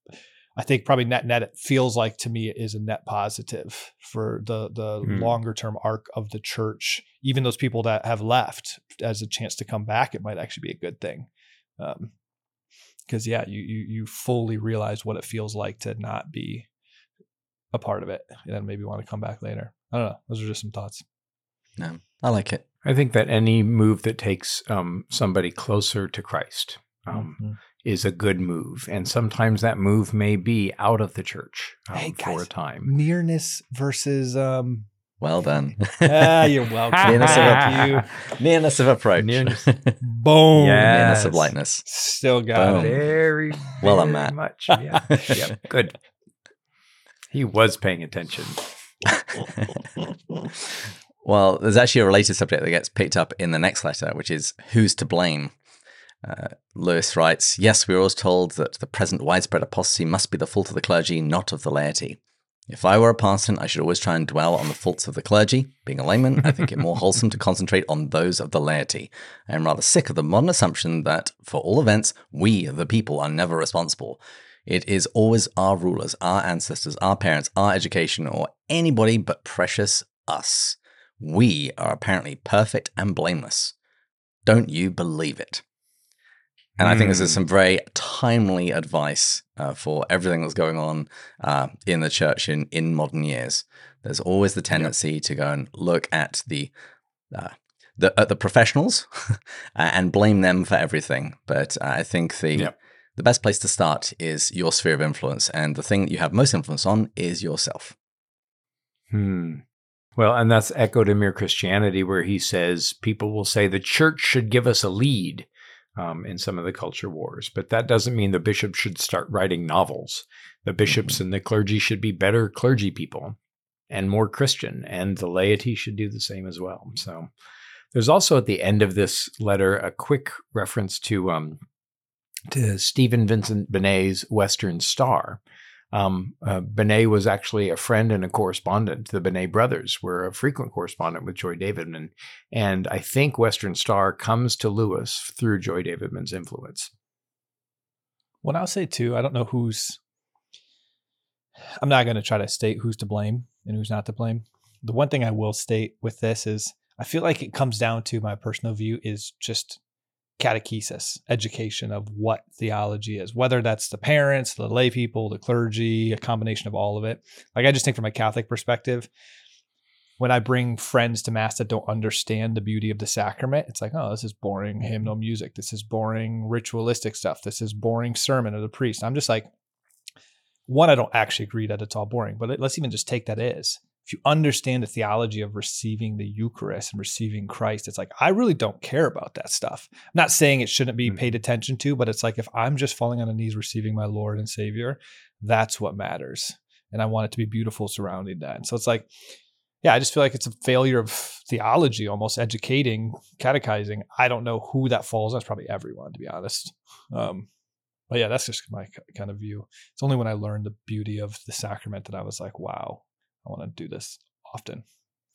I think probably net net it feels like to me it is a net positive for the the mm. longer term arc of the church. Even those people that have left as a chance to come back, it might actually be a good thing. Um, because yeah, you, you you fully realize what it feels like to not be a part of it, and then maybe want to come back later. I don't know. Those are just some thoughts. No, I like it. I think that any move that takes um, somebody closer to Christ um, mm-hmm. is a good move. And sometimes that move may be out of the church um, hey, guys, for a time. Nearness versus. Um, well done. ah, you're welcome. nearness, of, you. nearness of approach. Nearness. Boom. Yes. Nearness of lightness. Still got Boom. it. Very, well done, Matt. Much. Yeah. yep. Good. He was paying attention. well, there's actually a related subject that gets picked up in the next letter, which is who's to blame uh, Lewis writes Yes, we are always told that the present widespread apostasy must be the fault of the clergy, not of the laity. If I were a parson, I should always try and dwell on the faults of the clergy. Being a layman, I think it more wholesome to concentrate on those of the laity. I am rather sick of the modern assumption that, for all events, we, the people, are never responsible. It is always our rulers, our ancestors, our parents, our education, or anybody but precious us. We are apparently perfect and blameless. Don't you believe it? And mm. I think this is hmm. some very timely advice uh, for everything that's going on uh, in the church in, in modern years. There's always the tendency to go and look at the uh, the, the professionals and blame them for everything. But I think the the best place to start is your sphere of influence, and the thing that you have most influence on is yourself. Hmm. Well, and that's echoed in Mere Christianity, where he says people will say the church should give us a lead um, in some of the culture wars. But that doesn't mean the bishops should start writing novels. The bishops mm-hmm. and the clergy should be better clergy people and more Christian, and the laity should do the same as well. So there's also at the end of this letter a quick reference to um, to Stephen Vincent Benet's Western Star, um, uh, Benet was actually a friend and a correspondent. The Benet brothers were a frequent correspondent with Joy Davidman. And I think Western Star comes to Lewis through Joy Davidman's influence. Well, I'll say too, I don't know who's, I'm not going to try to state who's to blame and who's not to blame. The one thing I will state with this is I feel like it comes down to my personal view is just catechesis, education of what theology is, whether that's the parents, the lay people, the clergy, a combination of all of it. Like I just think from a Catholic perspective, when I bring friends to mass that don't understand the beauty of the sacrament, it's like, oh, this is boring hymnal music. This is boring ritualistic stuff. This is boring sermon of the priest. I'm just like, one, I don't actually agree that it's all boring, but let's even just take that as if you understand the theology of receiving the Eucharist and receiving Christ, it's like, I really don't care about that stuff. I'm not saying it shouldn't be mm-hmm. paid attention to, but it's like, if I'm just falling on the knees receiving my Lord and Savior, that's what matters. And I want it to be beautiful surrounding that. And so it's like, yeah, I just feel like it's a failure of theology, almost educating, catechizing. I don't know who that falls. That's probably everyone, to be honest. Um, but yeah, that's just my kind of view. It's only when I learned the beauty of the sacrament that I was like, wow, I want to do this often.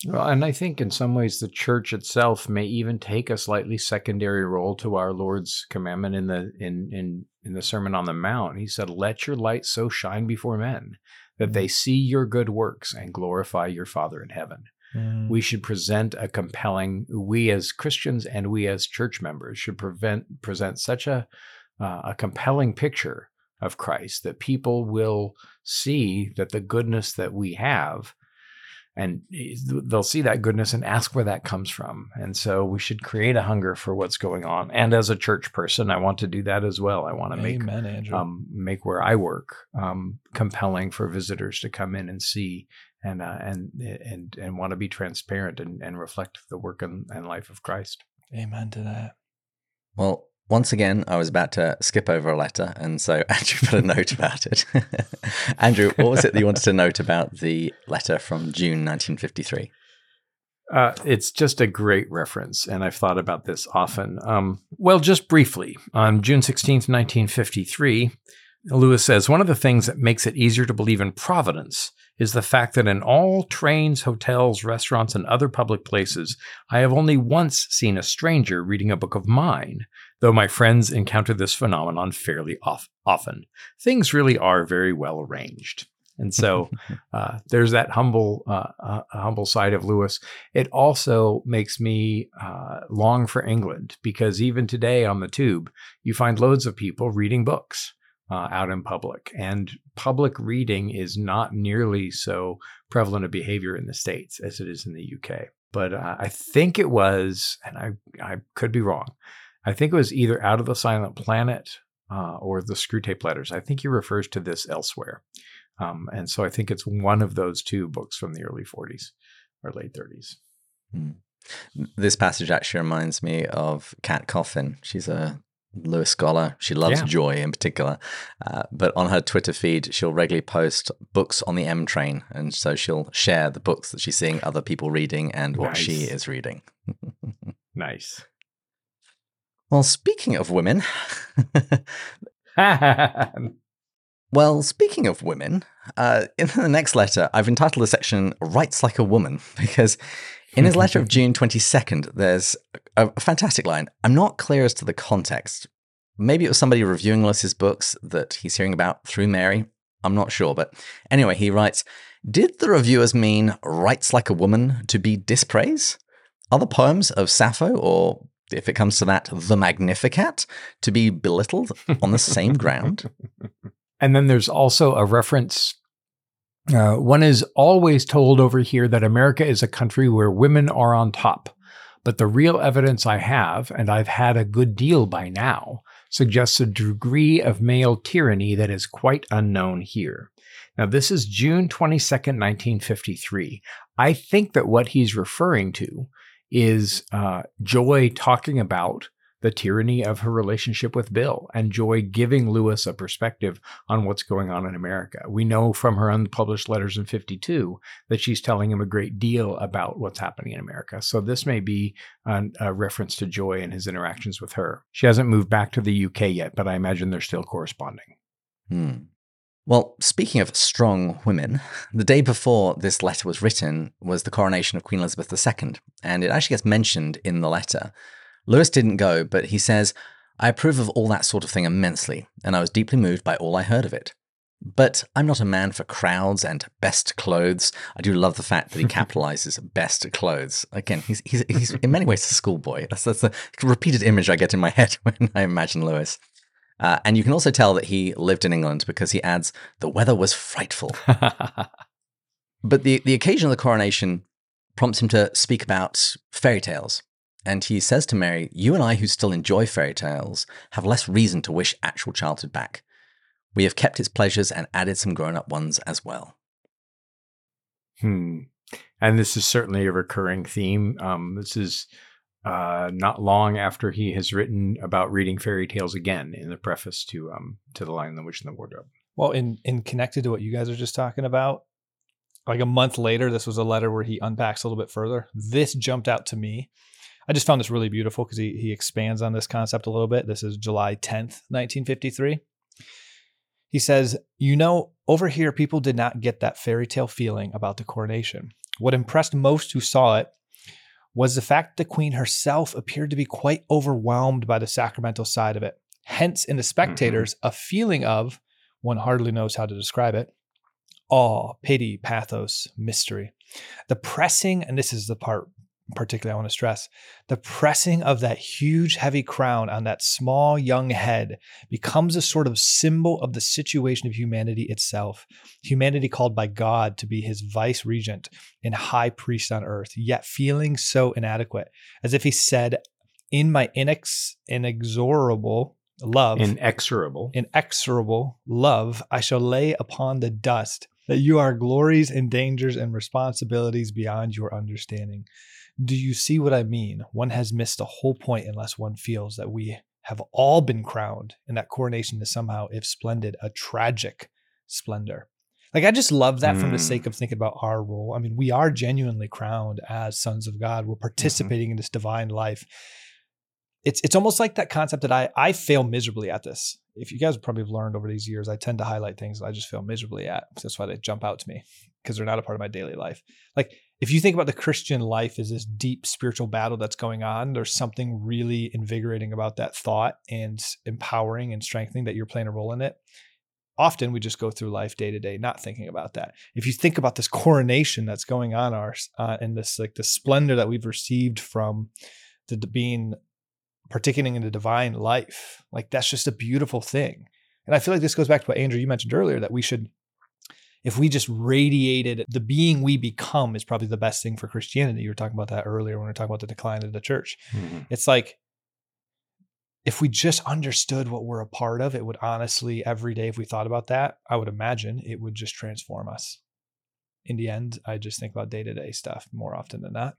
Well, and I think in some ways the church itself may even take a slightly secondary role to our Lord's commandment in the in in in the Sermon on the Mount. He said, "Let your light so shine before men that they see your good works and glorify your Father in heaven." Mm. We should present a compelling. We as Christians and we as church members should prevent present such a uh, a compelling picture of Christ, that people will see that the goodness that we have, and they'll see that goodness and ask where that comes from. And so we should create a hunger for what's going on. And as a church person, I want to do that as well. I want to make um, make where I work um, compelling for visitors to come in and see. And, uh, and and and want to be transparent and, and reflect the work and, and life of Christ. Amen to that. Well, once again, I was about to skip over a letter, and so Andrew put a note about it. Andrew, what was it that you wanted to note about the letter from June 1953? Uh, it's just a great reference, and I've thought about this often. Um, well, just briefly, on June 16th, 1953, Lewis says one of the things that makes it easier to believe in providence is the fact that in all trains, hotels, restaurants, and other public places, I have only once seen a stranger reading a book of mine, though my friends encounter this phenomenon fairly off- often. Things really are very well arranged. And so uh, there's that humble, uh, uh, humble side of Lewis. It also makes me uh, long for England because even today on the tube, you find loads of people reading books uh, out in public. And public reading is not nearly so prevalent a behavior in the States as it is in the UK. But uh, I think it was, and I, I could be wrong, I think it was either Out of the Silent Planet uh, or the Screwtape Letters. I think he refers to this elsewhere. Um, and so I think it's one of those two books from the early 40s or late 30s. Hmm. This passage actually reminds me of Cat Coffin. She's a Lewis scholar. She loves yeah. joy in particular. Uh, but on her Twitter feed, she'll regularly post books on the M train. And so she'll share the books that she's seeing other people reading and what nice. she is reading. nice. Well, speaking of women. well, speaking of women, uh, in the next letter, I've entitled the section Writes Like a Woman because in his letter of June 22nd, there's a, a, fantastic line. I'm not clear as to the context. Maybe it was somebody reviewing Lewis's books that he's hearing about through Mary. I'm not sure. But anyway, he writes Did the reviewers mean writes like a woman to be dispraise? Are the poems of Sappho, or if it comes to that, the Magnificat, to be belittled on the same ground? And then there's also a reference uh, one is always told over here that America is a country where women are on top. But the real evidence I have, and I've had a good deal by now, suggests a degree of male tyranny that is quite unknown here. Now, this is June 22nd, 1953. I think that what he's referring to is uh, Joy talking about the tyranny of her relationship with Bill and Joy giving Lewis a perspective on what's going on in America. We know from her unpublished letters in 52 that she's telling him a great deal about what's happening in America. So this may be a, a reference to Joy and his interactions with her. She hasn't moved back to the UK yet, but I imagine they're still corresponding. Hmm. Well, speaking of strong women, the day before this letter was written was the coronation of Queen Elizabeth II, and it actually gets mentioned in the letter. Lewis didn't go, but he says, I approve of all that sort of thing immensely, and I was deeply moved by all I heard of it. But I'm not a man for crowds and best clothes. I do love the fact that he capitalizes best clothes. Again, he's, he's, he's in many ways a schoolboy. That's, that's a repeated image I get in my head when I imagine Lewis. Uh, and you can also tell that he lived in England because he adds, the weather was frightful. but the, the occasion of the coronation prompts him to speak about fairy tales. And he says to Mary, You and I who still enjoy fairy tales have less reason to wish actual childhood back. We have kept its pleasures and added some grown up ones as well. Hmm. And this is certainly a recurring theme. Um, this is uh, not long after he has written about reading fairy tales again in the preface to um, to the Lion, the Witch, and the Wardrobe. Well, in in connected to what you guys are just talking about, like a month later, this was a letter where he unpacks a little bit further. This jumped out to me. I just found this really beautiful because he he expands on this concept a little bit. This is July 10th, 1953. He says, You know, over here, people did not get that fairy tale feeling about the coronation. What impressed most who saw it was the fact that the queen herself appeared to be quite overwhelmed by the sacramental side of it. Hence, in the spectators, mm-hmm. a feeling of, one hardly knows how to describe it, awe, pity, pathos, mystery. The pressing, and this is the part particularly I want to stress the pressing of that huge, heavy crown on that small, young head becomes a sort of symbol of the situation of humanity itself. Humanity called by God to be his vice regent and high priest on earth, yet feeling so inadequate, as if he said, In my inex- inexorable love, inexorable, inexorable love, I shall lay upon the dust that you are glories and dangers and responsibilities beyond your understanding. Do you see what I mean? One has missed the whole point unless one feels that we have all been crowned and that coronation is somehow, if splendid, a tragic splendor. Like I just love that mm. from the sake mm. of thinking about our role. I mean, we are genuinely crowned as sons of God. We're mm-hmm. participating mm-hmm. in this divine life. It's it's almost like that concept that I I fail miserably at this. If you guys probably have learned over these years, I tend to highlight things I just fail miserably at. That's why they jump out to me because they're not a part of my daily life. Like if you think about the Christian life as this deep spiritual battle that's going on, there's something really invigorating about that thought and empowering and strengthening that you're playing a role in it. Often we just go through life day to day, not thinking about that. If you think about this coronation that's going on ours uh, and this like the splendor that we've received from the being partaking in the divine life, like that's just a beautiful thing. And I feel like this goes back to what Andrew you mentioned earlier that we should if we just radiated the being we become is probably the best thing for Christianity. You were talking about that earlier when we were talking about the decline of the church. Mm-hmm. It's like if we just understood what we're a part of, it would honestly, every day, if we thought about that, I would imagine it would just transform us. In the end, I just think about day to day stuff more often than not.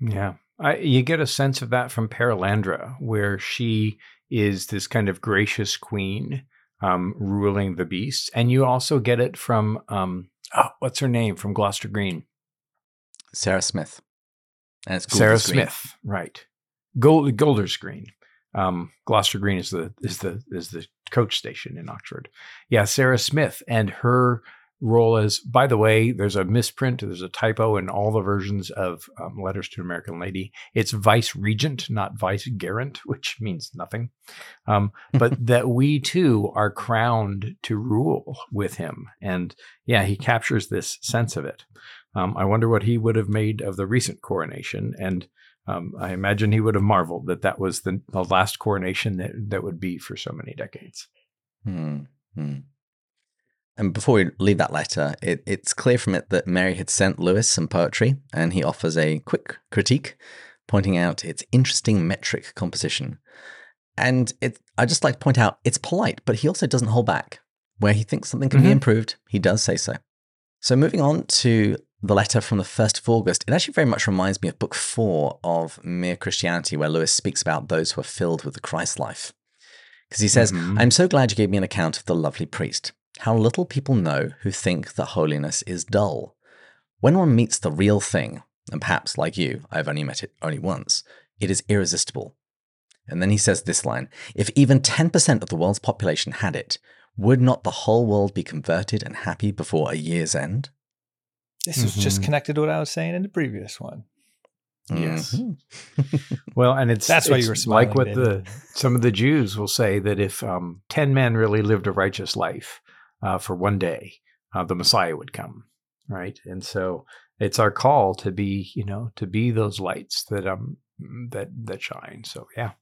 Yeah. I, you get a sense of that from Perelandra, where she is this kind of gracious queen um, ruling the beast. and you also get it from um, oh, what's her name from Gloucester Green, Sarah Smith, and it's Sarah Smith, right? Gold, Golders Green. Um, Gloucester Green is the is the is the coach station in Oxford. Yeah, Sarah Smith and her role as, by the way, there's a misprint, there's a typo in all the versions of um, Letters to an American Lady. It's Vice Regent, not Vice Gerent, which means nothing. Um, but that we too are crowned to rule with him. And yeah, he captures this sense of it. Um, I wonder what he would have made of the recent coronation. And um, I imagine he would have marveled that that was the, the last coronation that, that would be for so many decades. Hmm. And before we leave that letter, it, it's clear from it that Mary had sent Lewis some poetry, and he offers a quick critique, pointing out its interesting metric composition. And it, I just like to point out it's polite, but he also doesn't hold back. Where he thinks something can mm-hmm. be improved, he does say so. So moving on to the letter from the 1st of August, it actually very much reminds me of book four of Mere Christianity, where Lewis speaks about those who are filled with the Christ life. Because he says, mm-hmm. I'm so glad you gave me an account of the lovely priest. How little people know who think that holiness is dull. When one meets the real thing, and perhaps like you, I've only met it only once, it is irresistible. And then he says this line If even 10% of the world's population had it, would not the whole world be converted and happy before a year's end? This was mm-hmm. just connected to what I was saying in the previous one. Yes. Mm-hmm. well, and it's that's why you were smiling, like what David. the some of the Jews will say that if um, ten men really lived a righteous life, uh, for one day, uh, the Messiah would come, right? And so it's our call to be, you know, to be those lights that um that that shine. So yeah.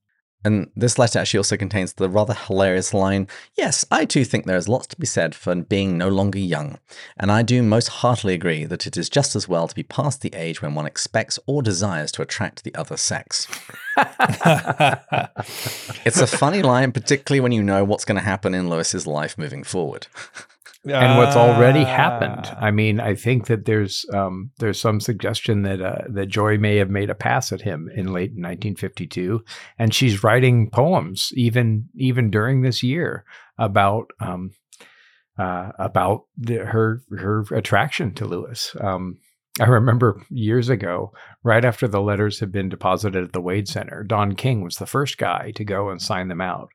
And this letter actually also contains the rather hilarious line Yes, I too think there is lots to be said for being no longer young, and I do most heartily agree that it is just as well to be past the age when one expects or desires to attract the other sex. it's a funny line, particularly when you know what's going to happen in Lewis's life moving forward. And what's already happened. Ah. I mean, I think that there's um, there's some suggestion that uh, that Joy may have made a pass at him in late 1952, and she's writing poems even even during this year about um, uh, about the, her her attraction to Lewis. Um, I remember years ago, right after the letters had been deposited at the Wade Center, Don King was the first guy to go and sign them out.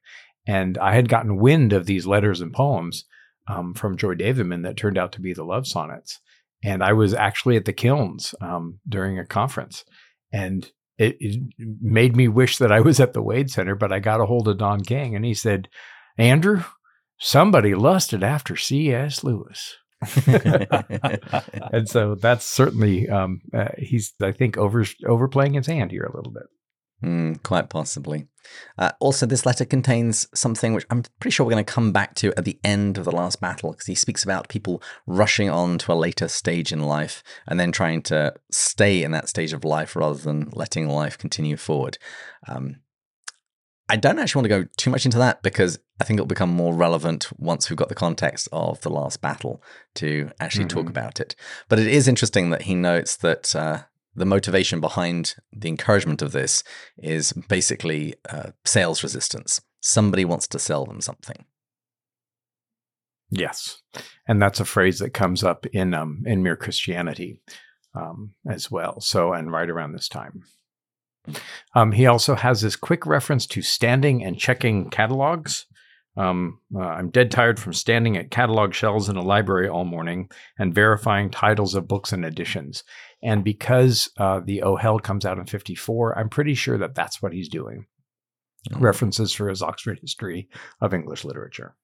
And I had gotten wind of these letters and poems um, from Joy Davidman that turned out to be the love sonnets. And I was actually at the Kilns um, during a conference, and it, it, made me wish that I was at the Wade Center. But I got a hold of Don King, and he said, "Andrew, somebody lusted after C.S. Lewis." and so that's certainly um, uh, he's I think over overplaying his hand here a little bit. Mm, quite possibly. Uh, also, this letter contains something which I'm pretty sure we're going to come back to at the end of the last battle, because he speaks about people rushing on to a later stage in life and then trying to stay in that stage of life rather than letting life continue forward. Um, I don't actually want to go too much into that because I think it'll become more relevant once we've got the context of the last battle to actually mm-hmm. talk about it. But it is interesting that he notes that uh, the motivation behind the encouragement of this is basically uh, sales resistance. Somebody wants to sell them something. Yes, and that's a phrase that comes up in um, in Mere Christianity um, as well. So, and right around this time, um, he also has this quick reference to standing and checking catalogs. Um, uh, I'm dead tired from standing at catalog shelves in a library all morning and verifying titles of books and editions. And because uh, the Oh Hell comes out in 54, I'm pretty sure that that's what he's doing. Mm-hmm. References for his Oxford History of English Literature.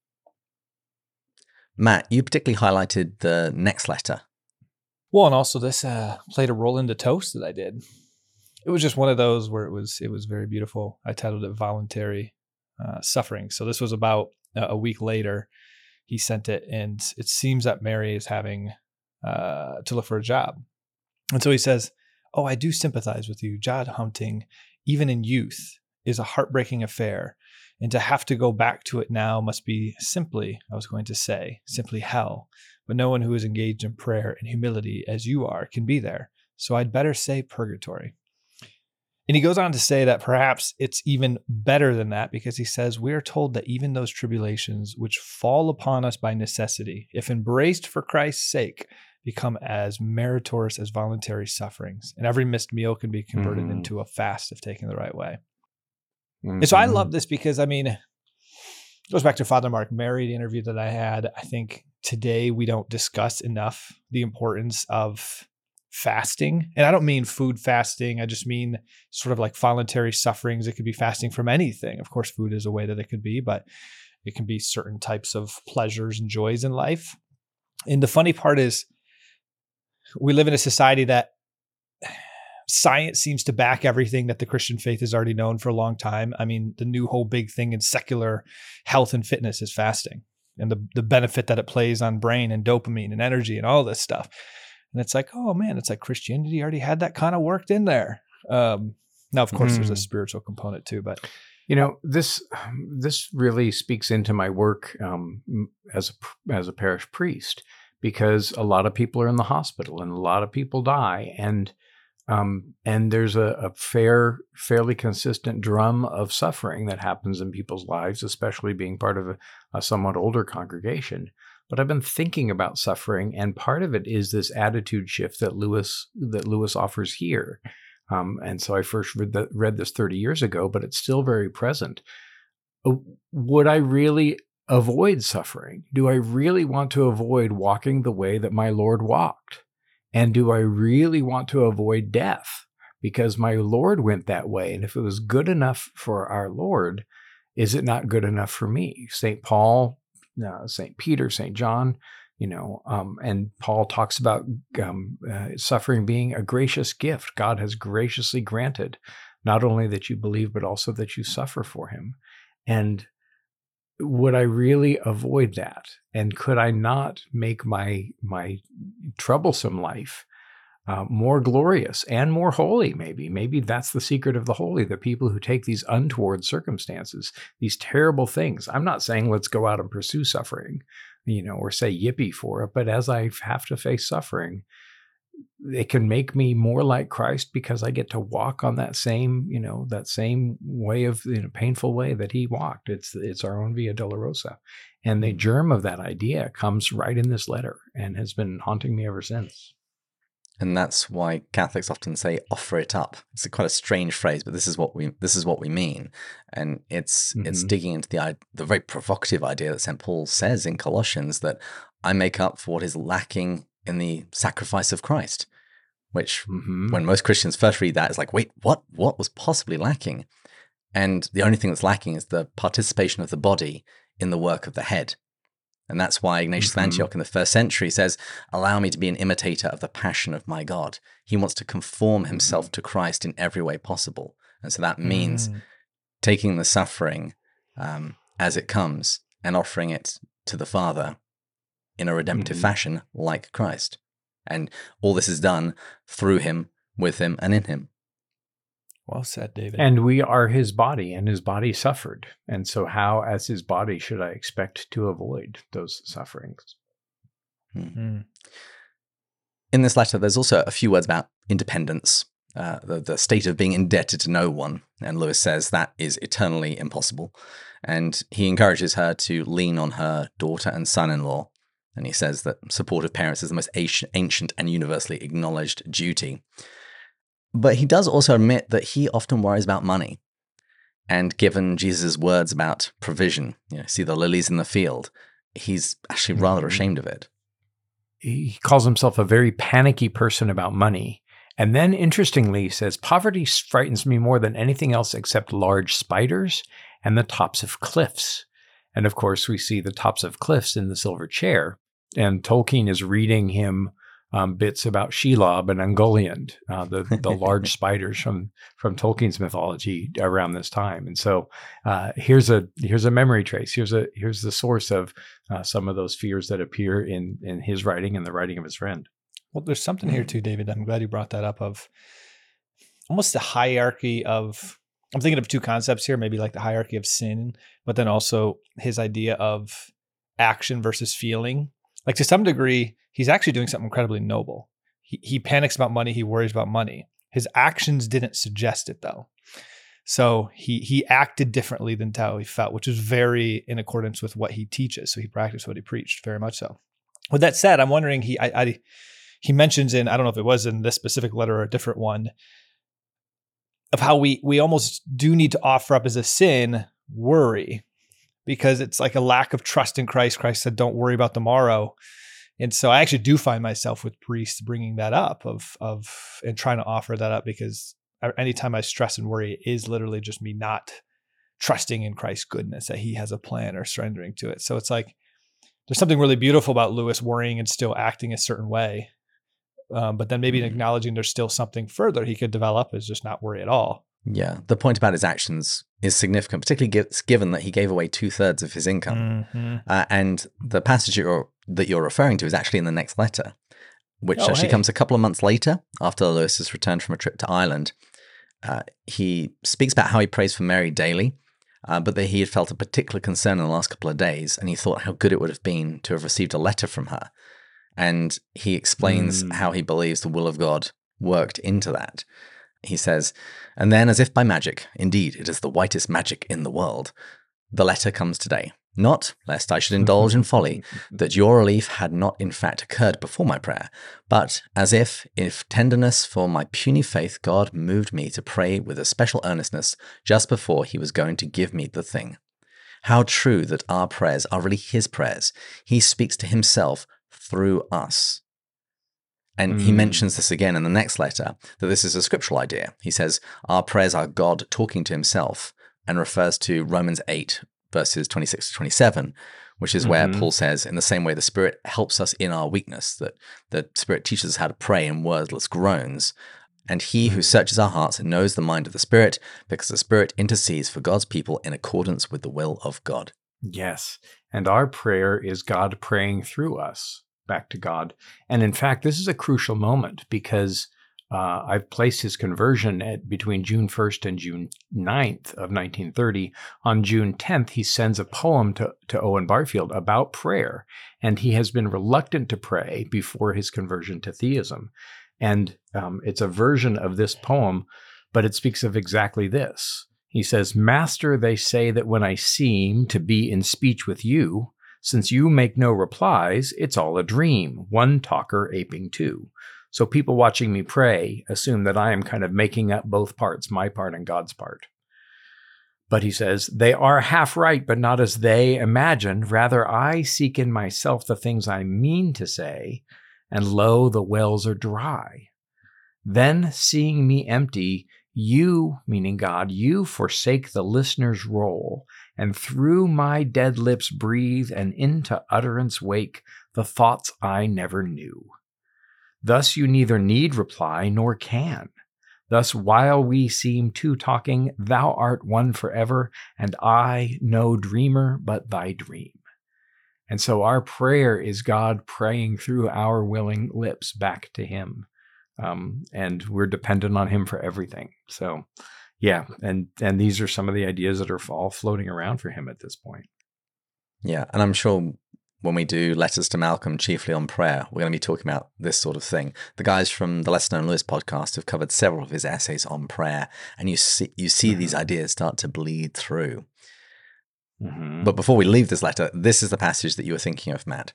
Matt, you particularly highlighted the next letter. Well, and also this uh, played a role in the toast that I did. It was just one of those where it was it was very beautiful. I titled it "Voluntary uh, Suffering." So this was about uh, a week later. He sent it, and it seems that Mary is having uh, to look for a job. And so he says, Oh, I do sympathize with you. Job hunting, even in youth, is a heartbreaking affair. And to have to go back to it now must be simply, I was going to say, simply hell. But no one who is engaged in prayer and humility as you are can be there. So I'd better say purgatory. And he goes on to say that perhaps it's even better than that because he says, We are told that even those tribulations which fall upon us by necessity, if embraced for Christ's sake, become as meritorious as voluntary sufferings. And every missed meal can be converted mm-hmm. into a fast if taken the right way. Mm-hmm. And so I love mm-hmm. this because, I mean, it goes back to Father Mark Mary, the interview that I had. I think today we don't discuss enough the importance of fasting. And I don't mean food fasting. I just mean sort of like voluntary sufferings. It could be fasting from anything. Of course, food is a way that it could be, but it can be certain types of pleasures and joys in life. And the funny part is, we live in a society that science seems to back everything that the Christian faith has already known for a long time. I mean, the new whole big thing in secular health and fitness is fasting and the, the benefit that it plays on brain and dopamine and energy and all this stuff. And it's like, oh man, it's like Christianity already had that kind of worked in there. Um, now, of course, mm. there's a mm-hmm. spiritual component too, but you know this this really speaks into my work um, as a, as a parish priest because a lot of people are in the hospital and a lot of people die and um, and there's a, a, fair fairly consistent drum of suffering that happens in people's lives especially being part of a, a somewhat older congregation but i've been thinking about suffering and part of it is this attitude shift that lewis that lewis offers here um, and so i first read, the, read this 30 years ago but it's still very present uh, would i really avoid suffering? Do I really want to avoid walking the way that my Lord walked? And do I really want to avoid death? Because my Lord went that way. And if it was good enough for our Lord, is it not good enough for me? St. Paul, uh, St. Peter, St. John, you know, um, and Paul talks about um, uh, suffering being a gracious gift God has graciously granted not only that you believe, but also that you suffer for him. And would I really avoid that? And could I not make my my troublesome life uh, more glorious and more holy? Maybe, maybe that's the secret of the holy. The people who take these untoward circumstances, these terrible things. I'm not saying let's go out and pursue suffering, you know, or say yippee for it. But as I have to face suffering, it can make me more like Christ because I get to walk on that same, you know, that same way of you know, painful way that he walked. It's it's our own Via Dolorosa, and the mm-hmm. germ of that idea comes right in this letter and has been haunting me ever since. And that's why Catholics often say "offer it up." It's a quite a strange phrase, but this is what we this is what we mean, and it's mm-hmm. it's digging into the the very provocative idea that Saint Paul says in Colossians that I make up for what is lacking in the sacrifice of Christ, which mm-hmm. when most Christians first read that, is like, wait, what? What was possibly lacking? And the only thing that's lacking is the participation of the body in the work of the head. And that's why Ignatius mm-hmm. of Antioch in the first century says, Allow me to be an imitator of the passion of my God. He wants to conform himself mm-hmm. to Christ in every way possible. And so that means mm. taking the suffering um, as it comes and offering it to the Father in a redemptive mm-hmm. fashion like Christ. And all this is done through him, with him, and in him. Well said, David. And we are his body, and his body suffered. And so, how, as his body, should I expect to avoid those sufferings? Mm-hmm. In this letter, there's also a few words about independence, uh, the, the state of being indebted to no one. And Lewis says that is eternally impossible. And he encourages her to lean on her daughter and son in law and he says that supportive parents is the most ancient and universally acknowledged duty. But he does also admit that he often worries about money. And given Jesus' words about provision, you know, see the lilies in the field, he's actually rather mm-hmm. ashamed of it. He calls himself a very panicky person about money. And then, interestingly, he says, Poverty frightens me more than anything else except large spiders and the tops of cliffs. And of course, we see the tops of cliffs in the silver chair and Tolkien is reading him um, bits about Shelob and Ungoliant, uh, the the large spiders from from Tolkien's mythology around this time. And so uh, here's a here's a memory trace. Here's a here's the source of uh, some of those fears that appear in in his writing and the writing of his friend. Well, there's something here too, David. I'm glad you brought that up. Of almost the hierarchy of. I'm thinking of two concepts here, maybe like the hierarchy of sin, but then also his idea of action versus feeling like to some degree, he's actually doing something incredibly noble. He, he panics about money. He worries about money. His actions didn't suggest it though. So he he acted differently than how he felt, which is very in accordance with what he teaches. So he practiced what he preached, very much so. With that said, I'm wondering he I, I he mentions in I don't know if it was in this specific letter or a different one of how we we almost do need to offer up as a sin worry because it's like a lack of trust in Christ. Christ said, "Don't worry about tomorrow." And so I actually do find myself with priests bringing that up of of and trying to offer that up because anytime I stress and worry is literally just me not trusting in Christ's goodness that He has a plan or surrendering to it. So it's like there's something really beautiful about Lewis worrying and still acting a certain way, um, but then maybe mm-hmm. acknowledging there's still something further he could develop is just not worry at all. Yeah, the point about his actions is significant, particularly given that he gave away two thirds of his income. Mm-hmm. Uh, and the passage you're, that you're referring to is actually in the next letter, which oh, actually hey. comes a couple of months later after Lewis has returned from a trip to Ireland. Uh, he speaks about how he prays for Mary daily, uh, but that he had felt a particular concern in the last couple of days, and he thought how good it would have been to have received a letter from her. And he explains mm. how he believes the will of God worked into that. He says, and then, as if by magic, indeed, it is the whitest magic in the world, the letter comes today. Not, lest I should indulge in folly, that your relief had not in fact occurred before my prayer, but as if, if tenderness for my puny faith, God moved me to pray with a special earnestness just before he was going to give me the thing. How true that our prayers are really his prayers. He speaks to himself through us. And mm. he mentions this again in the next letter that this is a scriptural idea. He says, Our prayers are God talking to himself and refers to Romans 8, verses 26 to 27, which is where mm-hmm. Paul says, in the same way the Spirit helps us in our weakness, that the Spirit teaches us how to pray in wordless groans. And he who searches our hearts knows the mind of the Spirit, because the Spirit intercedes for God's people in accordance with the will of God. Yes. And our prayer is God praying through us back to God. And in fact, this is a crucial moment because uh, I've placed his conversion at between June 1st and June 9th of 1930. On June 10th, he sends a poem to, to Owen Barfield about prayer, and he has been reluctant to pray before his conversion to theism. And um, it's a version of this poem, but it speaks of exactly this. He says, Master, they say that when I seem to be in speech with you, since you make no replies, it's all a dream, one talker aping two. So people watching me pray assume that I am kind of making up both parts, my part and God's part. But he says, they are half right, but not as they imagine. Rather, I seek in myself the things I mean to say, and lo, the wells are dry. Then, seeing me empty, you, meaning God, you forsake the listener's role, and through my dead lips breathe, and into utterance wake the thoughts I never knew. Thus you neither need reply nor can. Thus, while we seem two talking, thou art one forever, and I no dreamer but thy dream. And so our prayer is God praying through our willing lips back to Him. Um, and we're dependent on Him for everything. So, yeah, and and these are some of the ideas that are all floating around for Him at this point. Yeah, and I'm sure when we do letters to Malcolm, chiefly on prayer, we're going to be talking about this sort of thing. The guys from the Less Known Lewis podcast have covered several of his essays on prayer, and you see you see mm-hmm. these ideas start to bleed through. Mm-hmm. But before we leave this letter, this is the passage that you were thinking of, Matt.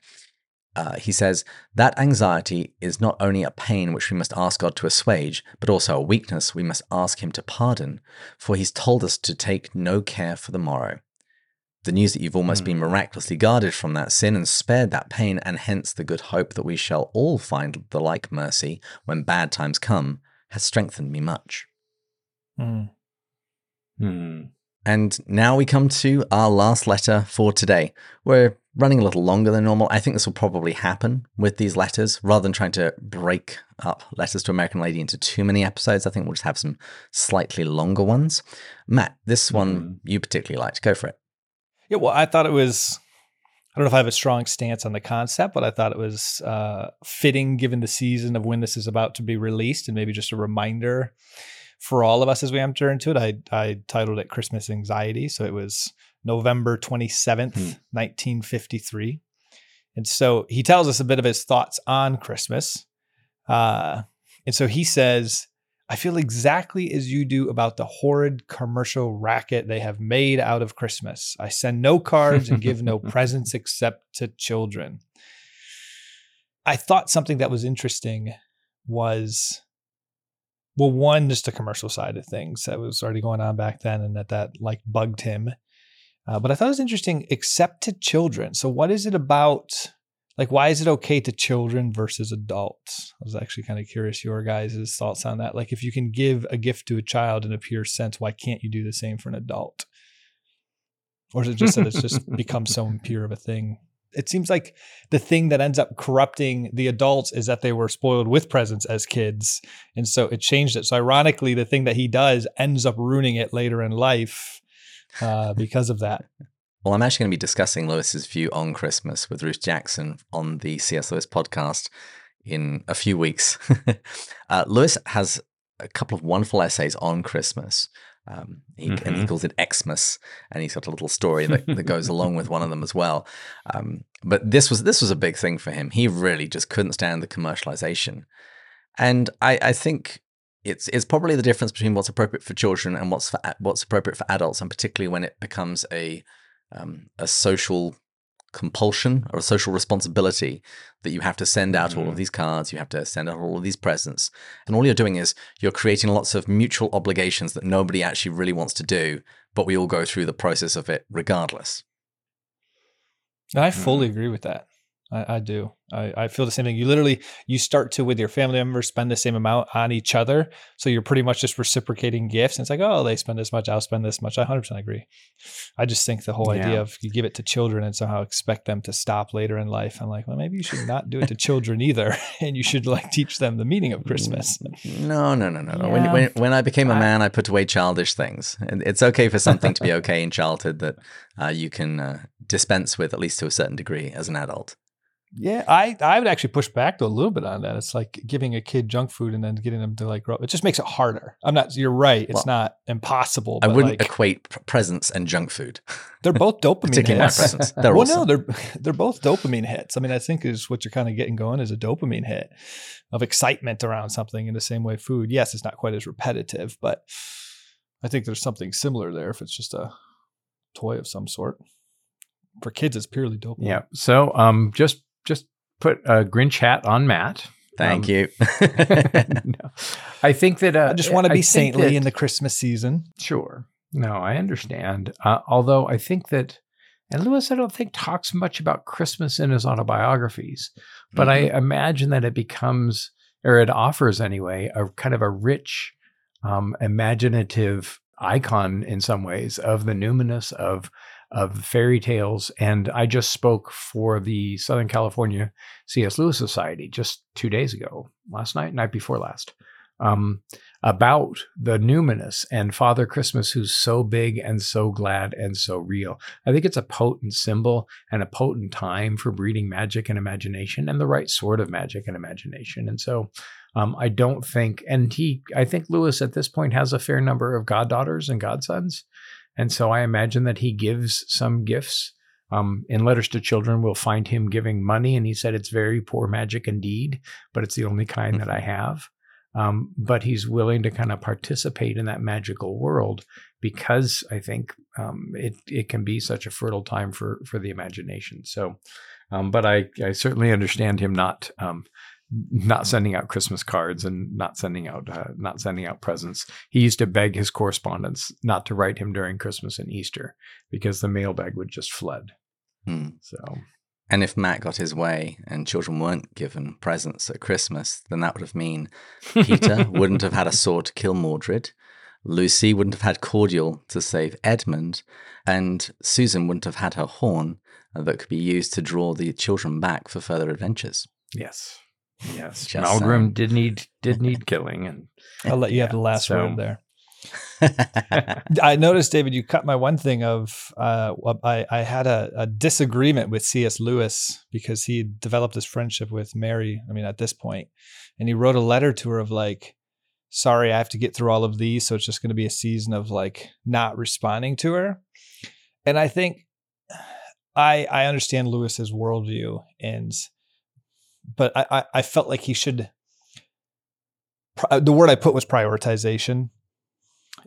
Uh, he says, That anxiety is not only a pain which we must ask God to assuage, but also a weakness we must ask Him to pardon, for He's told us to take no care for the morrow the news that you've almost mm. been miraculously guarded from that sin and spared that pain, and hence the good hope that we shall all find the like mercy when bad times come, has strengthened me much. Mm. Mm. And now we come to our last letter for today. We're running a little longer than normal. I think this will probably happen with these letters. Rather than trying to break up Letters to American Lady into too many episodes, I think we'll just have some slightly longer ones. Matt, this one mm. you particularly liked. Go for it. Yeah, well, I thought it was. I don't know if I have a strong stance on the concept, but I thought it was uh, fitting given the season of when this is about to be released, and maybe just a reminder for all of us as we enter into it. I I titled it Christmas Anxiety, so it was November twenty seventh, hmm. nineteen fifty three, and so he tells us a bit of his thoughts on Christmas, uh, and so he says I feel exactly as you do about the horrid commercial racket they have made out of Christmas. I send no cards and give no presents except to children. I thought something that was interesting was well, one, just the commercial side of things that was already going on back then and that that like bugged him. Uh, but I thought it was interesting, except to children. So, what is it about like why is it okay to children versus adults i was actually kind of curious your guys' thoughts on that like if you can give a gift to a child in a pure sense why can't you do the same for an adult or is it just that it's just become so impure of a thing it seems like the thing that ends up corrupting the adults is that they were spoiled with presents as kids and so it changed it so ironically the thing that he does ends up ruining it later in life uh, because of that well, I'm actually going to be discussing Lewis's view on Christmas with Ruth Jackson on the C.S. Lewis podcast in a few weeks. uh, Lewis has a couple of wonderful essays on Christmas. Um, he, mm-hmm. And he mm-hmm. calls it Xmas, and he's got a little story that, that goes along with one of them as well. Um, but this was this was a big thing for him. He really just couldn't stand the commercialization, and I, I think it's it's probably the difference between what's appropriate for children and what's for, what's appropriate for adults, and particularly when it becomes a um, a social compulsion or a social responsibility that you have to send out mm-hmm. all of mm-hmm. these cards, you have to send out all of these presents. And all you're doing is you're creating lots of mutual obligations that nobody actually really wants to do, but we all go through the process of it regardless. I fully mm-hmm. agree with that. I, I do. I, I feel the same thing. You literally you start to with your family members spend the same amount on each other, so you're pretty much just reciprocating gifts. And it's like, oh, they spend this much, I'll spend this much. I 100 percent agree. I just think the whole Yeah. idea of you give it to children and somehow expect them to stop later in life. I'm like, well, maybe you should not do it to children either, and you should like teach them the meaning of Christmas. No, no, no, no. no. When, when, when I became a man, I put away childish things. And it's okay for something to be okay in childhood that uh, you can uh, dispense with, at least to a certain degree, as an adult. Yeah, I I would actually push back though a little bit on that. It's like giving a kid junk food and then getting them to like grow. up. It just makes it harder. I'm not. You're right. It's Well, not impossible. I wouldn't like, equate p- presents and junk food, they're both dopamine particularly hits. presents. They're well, awesome. no, they're they're both dopamine hits. I mean, I think is what you're kind of getting going is a dopamine hit of excitement around something. In the same way, food. Yes, it's not quite as repetitive, but I think there's something similar there. If it's just a toy of some sort. For kids, it's purely dopamine. Yeah. So um, just just put a Grinch hat on Matt. Thank Um, you. no. I think that uh, I just want to be think saintly that- in the Christmas season. Sure. No, I understand. Uh, although I think that, and Lewis, I don't think talks much about Christmas in his autobiographies, but Mm-hmm. I imagine that it becomes, or it offers anyway, a kind of a rich, um, imaginative icon in some ways of the numinous of of fairy tales. And I just spoke for the Southern California C.S. Lewis Society just two days ago, last night, night before last. Um, about the numinous and Father Christmas, who's so big and so glad and so real. I think it's a potent symbol and a potent time for breeding magic and imagination and the right sort of magic and imagination. And so um, I don't think, and he, I think Lewis at this point has a fair number of goddaughters and godsons. And so I imagine that he gives some gifts. Um, in Letters to Children, we'll find him giving money, and he said it's very poor magic indeed, but it's the only kind that I have um, but he's willing to kind of participate in that magical world because I think um, it it can be such a fertile time for for the imagination. So, um, but I I certainly understand him not um, not sending out Christmas cards and not sending out uh, not sending out presents. He used to beg his correspondents not to write him during Christmas and Easter because the mailbag would just flood. Hmm. So And if Matt got his way and children weren't given presents at Christmas, then that would have mean Peter wouldn't have had a sword to kill Mordred, Lucy wouldn't have had cordial to save Edmund, and Susan wouldn't have had her horn that could be used to draw the children back for further adventures. yes, yes, Just Maugrim saying. did need did need killing and. I'll let you have the last so- word there. I noticed, David, you cut my one thing of uh, I, I had a, a disagreement with C.S. Lewis because he developed this friendship with Mary. I mean, at this point, and he wrote a letter to her of like, "Sorry, I have to get through all of these, so it's just going to be a season of like not responding to her." And I think I I understand Lewis's worldview, and but I I, I felt like he should. Uh, the word I put was prioritization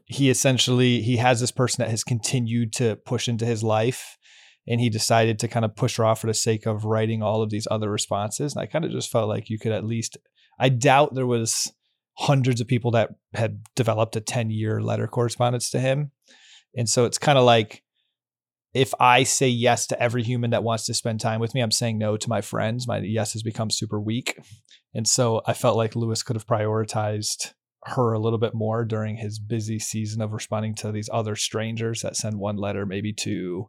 he essentially he has this person that has continued to push into his life and he decided to kind of push her off for the sake of writing all of these other responses and i kind of just felt like you could at least i doubt there was hundreds of people that had developed a 10 year letter correspondence to him and so it's kind of like if i say yes to every human that wants to spend time with me i'm saying no to my friends my yes has become super weak and so i felt like lewis could have prioritized her a little bit more during his busy season of responding to these other strangers that send one letter maybe to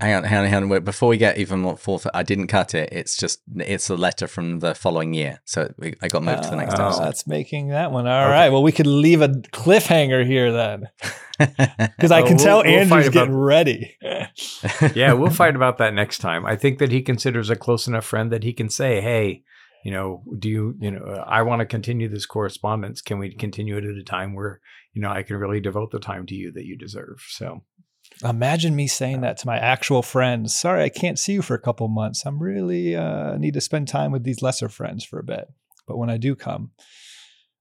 Hang on, hang on, hang on. Wait, Before we get even more forth, I didn't cut it. It's just it's a letter from the following year, so we, I got moved to the next Uh, episode. that's making that one all right. well we could leave a cliffhanger here then because i can we'll- tell we'll andrew's about- getting ready yeah, we'll fight about that next time. I think that he considers a close enough friend that he can say, "Hey, you know, do you, you know, I want to continue this correspondence. Can we continue it at a time where, you know, I can really devote the time to you that you deserve?" So, imagine me saying that to my actual friends sorry i can't see you for a couple months i'm really uh need to spend time with these lesser friends for a bit but when i do come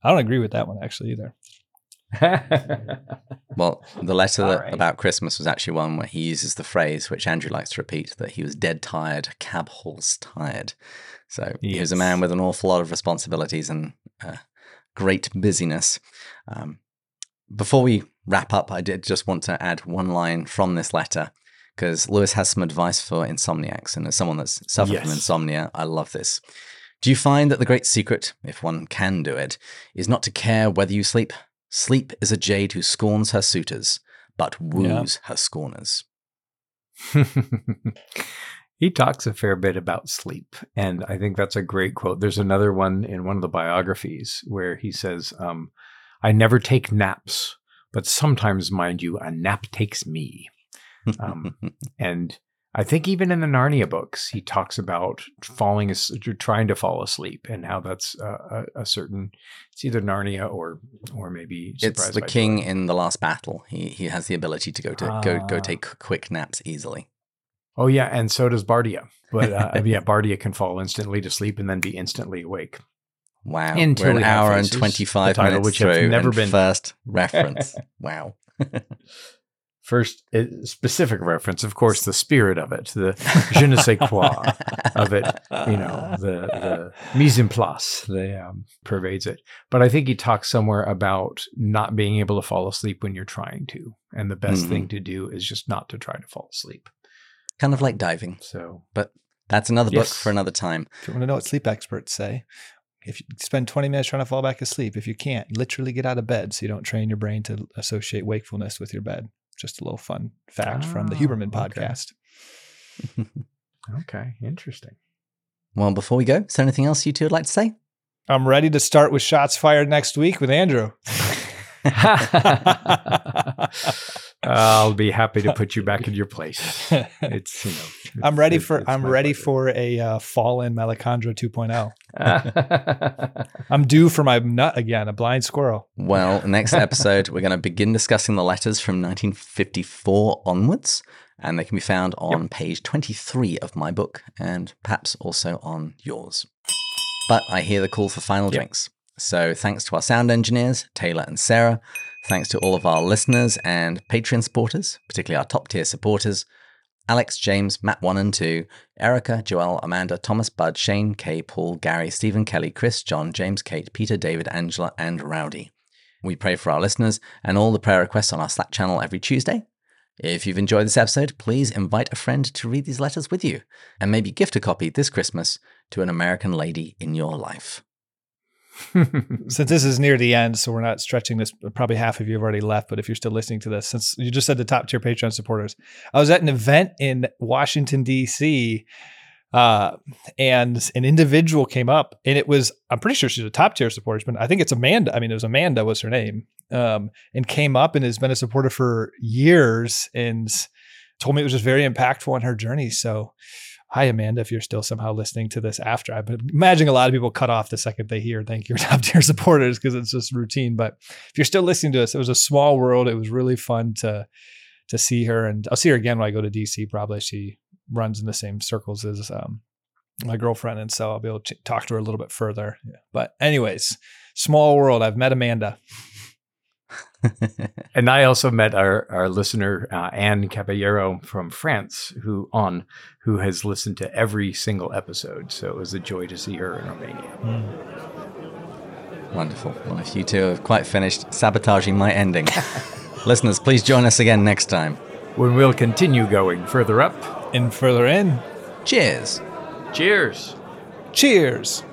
i don't agree with that one actually either Well, the letter that, right. about Christmas was actually one where he uses the phrase, which Andrew likes to repeat, that he was dead tired, cab horse tired. So he was a man with an awful lot of responsibilities and uh, great busyness. Um, before we wrap up, I did just want to add one line from this letter because Lewis has some advice for insomniacs. And as someone that's suffered from insomnia, I love this. Do you find that the great secret, if one can do it, is not to care whether you sleep? Sleep is a jade who scorns her suitors, but woos her scorners. he talks a fair bit about sleep, and I think that's a great quote. There's another one in one of the biographies where he says, um, "I never take naps, but sometimes, mind you, a nap takes me." Um, and I think even in the Narnia books, he talks about falling, trying to fall asleep, and how that's uh, a, a certain. It's either Narnia or, or maybe it's the king in the last battle. He he has the ability to go to go go Ah. take quick naps easily. Oh yeah, and so does Bardia. But uh, yeah, Bardia can fall instantly to sleep and then be instantly awake. Wow, Until we're an hour and twenty five the title minutes which have through. never been- first reference. wow. First, uh, specific reference, of course, the spirit of it, the je ne sais quoi of it, you know, the, the mise en place that um, pervades it. But I think he talks somewhere about not being able to fall asleep when you're trying to. And the best Mhm. thing to do is just not to try to fall asleep. kind of like diving. So, but That's another book for another time. If you want to know what sleep experts say, if you spend 20 minutes trying to fall back asleep, if you can't, literally get out of bed so you don't train your brain to associate wakefulness with your bed. Just a little fun fact from the Oh, Huberman okay. podcast. okay, interesting. Well, before we go, is there anything else you two would like to say? I'm ready to start with shots fired next week with Andrew. I'll be happy to put you back in your place. It's you know. I'm ready for it's I'm ready pleasure. for a uh, fallen Malacandra 2.0. I'm due for my nut again, a blind squirrel. Well, next episode, we're going to begin discussing the letters from 1954 onwards, and they can be found on page 23 of my book, and perhaps also on yours. But I hear the call for final Yep. drinks. So thanks to our sound engineers, Taylor and Sarah. Thanks to all of our listeners and Patreon supporters, particularly our top tier supporters Alex, James, Matt 1 and 2, Erica, Joel, Amanda, Thomas, Bud, Shane, Kay, Paul, Gary, Stephen, Kelly, Chris, John, James, Kate, Peter, David, Angela, and Rowdy. We pray for our listeners and all the prayer requests on our Slack channel every Tuesday. If you've enjoyed this episode, please invite a friend to read these letters with you and maybe gift a copy this Christmas to an American lady in your life. Since this is near the end, so we're not stretching this, probably half of you have already left, but if you're still listening to this, since you just said the top tier Patreon supporters, I was at an event in Washington, D.C. Uh, and an individual came up and it was, I'm pretty sure she's a top tier supporter, but I think it's Amanda. I mean, it was Amanda was her name. Um, and came up and has been a supporter for years and told me it was just very impactful on her journey. So hi, Amanda, if you're still somehow listening to this after, been imagining a lot of people cut off the second they hear thank you top tier supporters because it's just routine. But if you're still listening to us, it was a small world. It was really fun to, to see her and I'll see her again when I go to DC. Probably she runs in the same circles as um, my girlfriend, and so I'll be able to talk to her a little bit further. But anyways, small world. I've met Amanda. And I also met our, our listener uh, Anne Caballero from France, who on who has listened to every single episode. So it was a joy to see her in Romania. Wonderful. Well, if you two have quite finished sabotaging my ending, listeners, please join us again next time. When we'll continue going further up. And further in, Cheers. Cheers. cheers.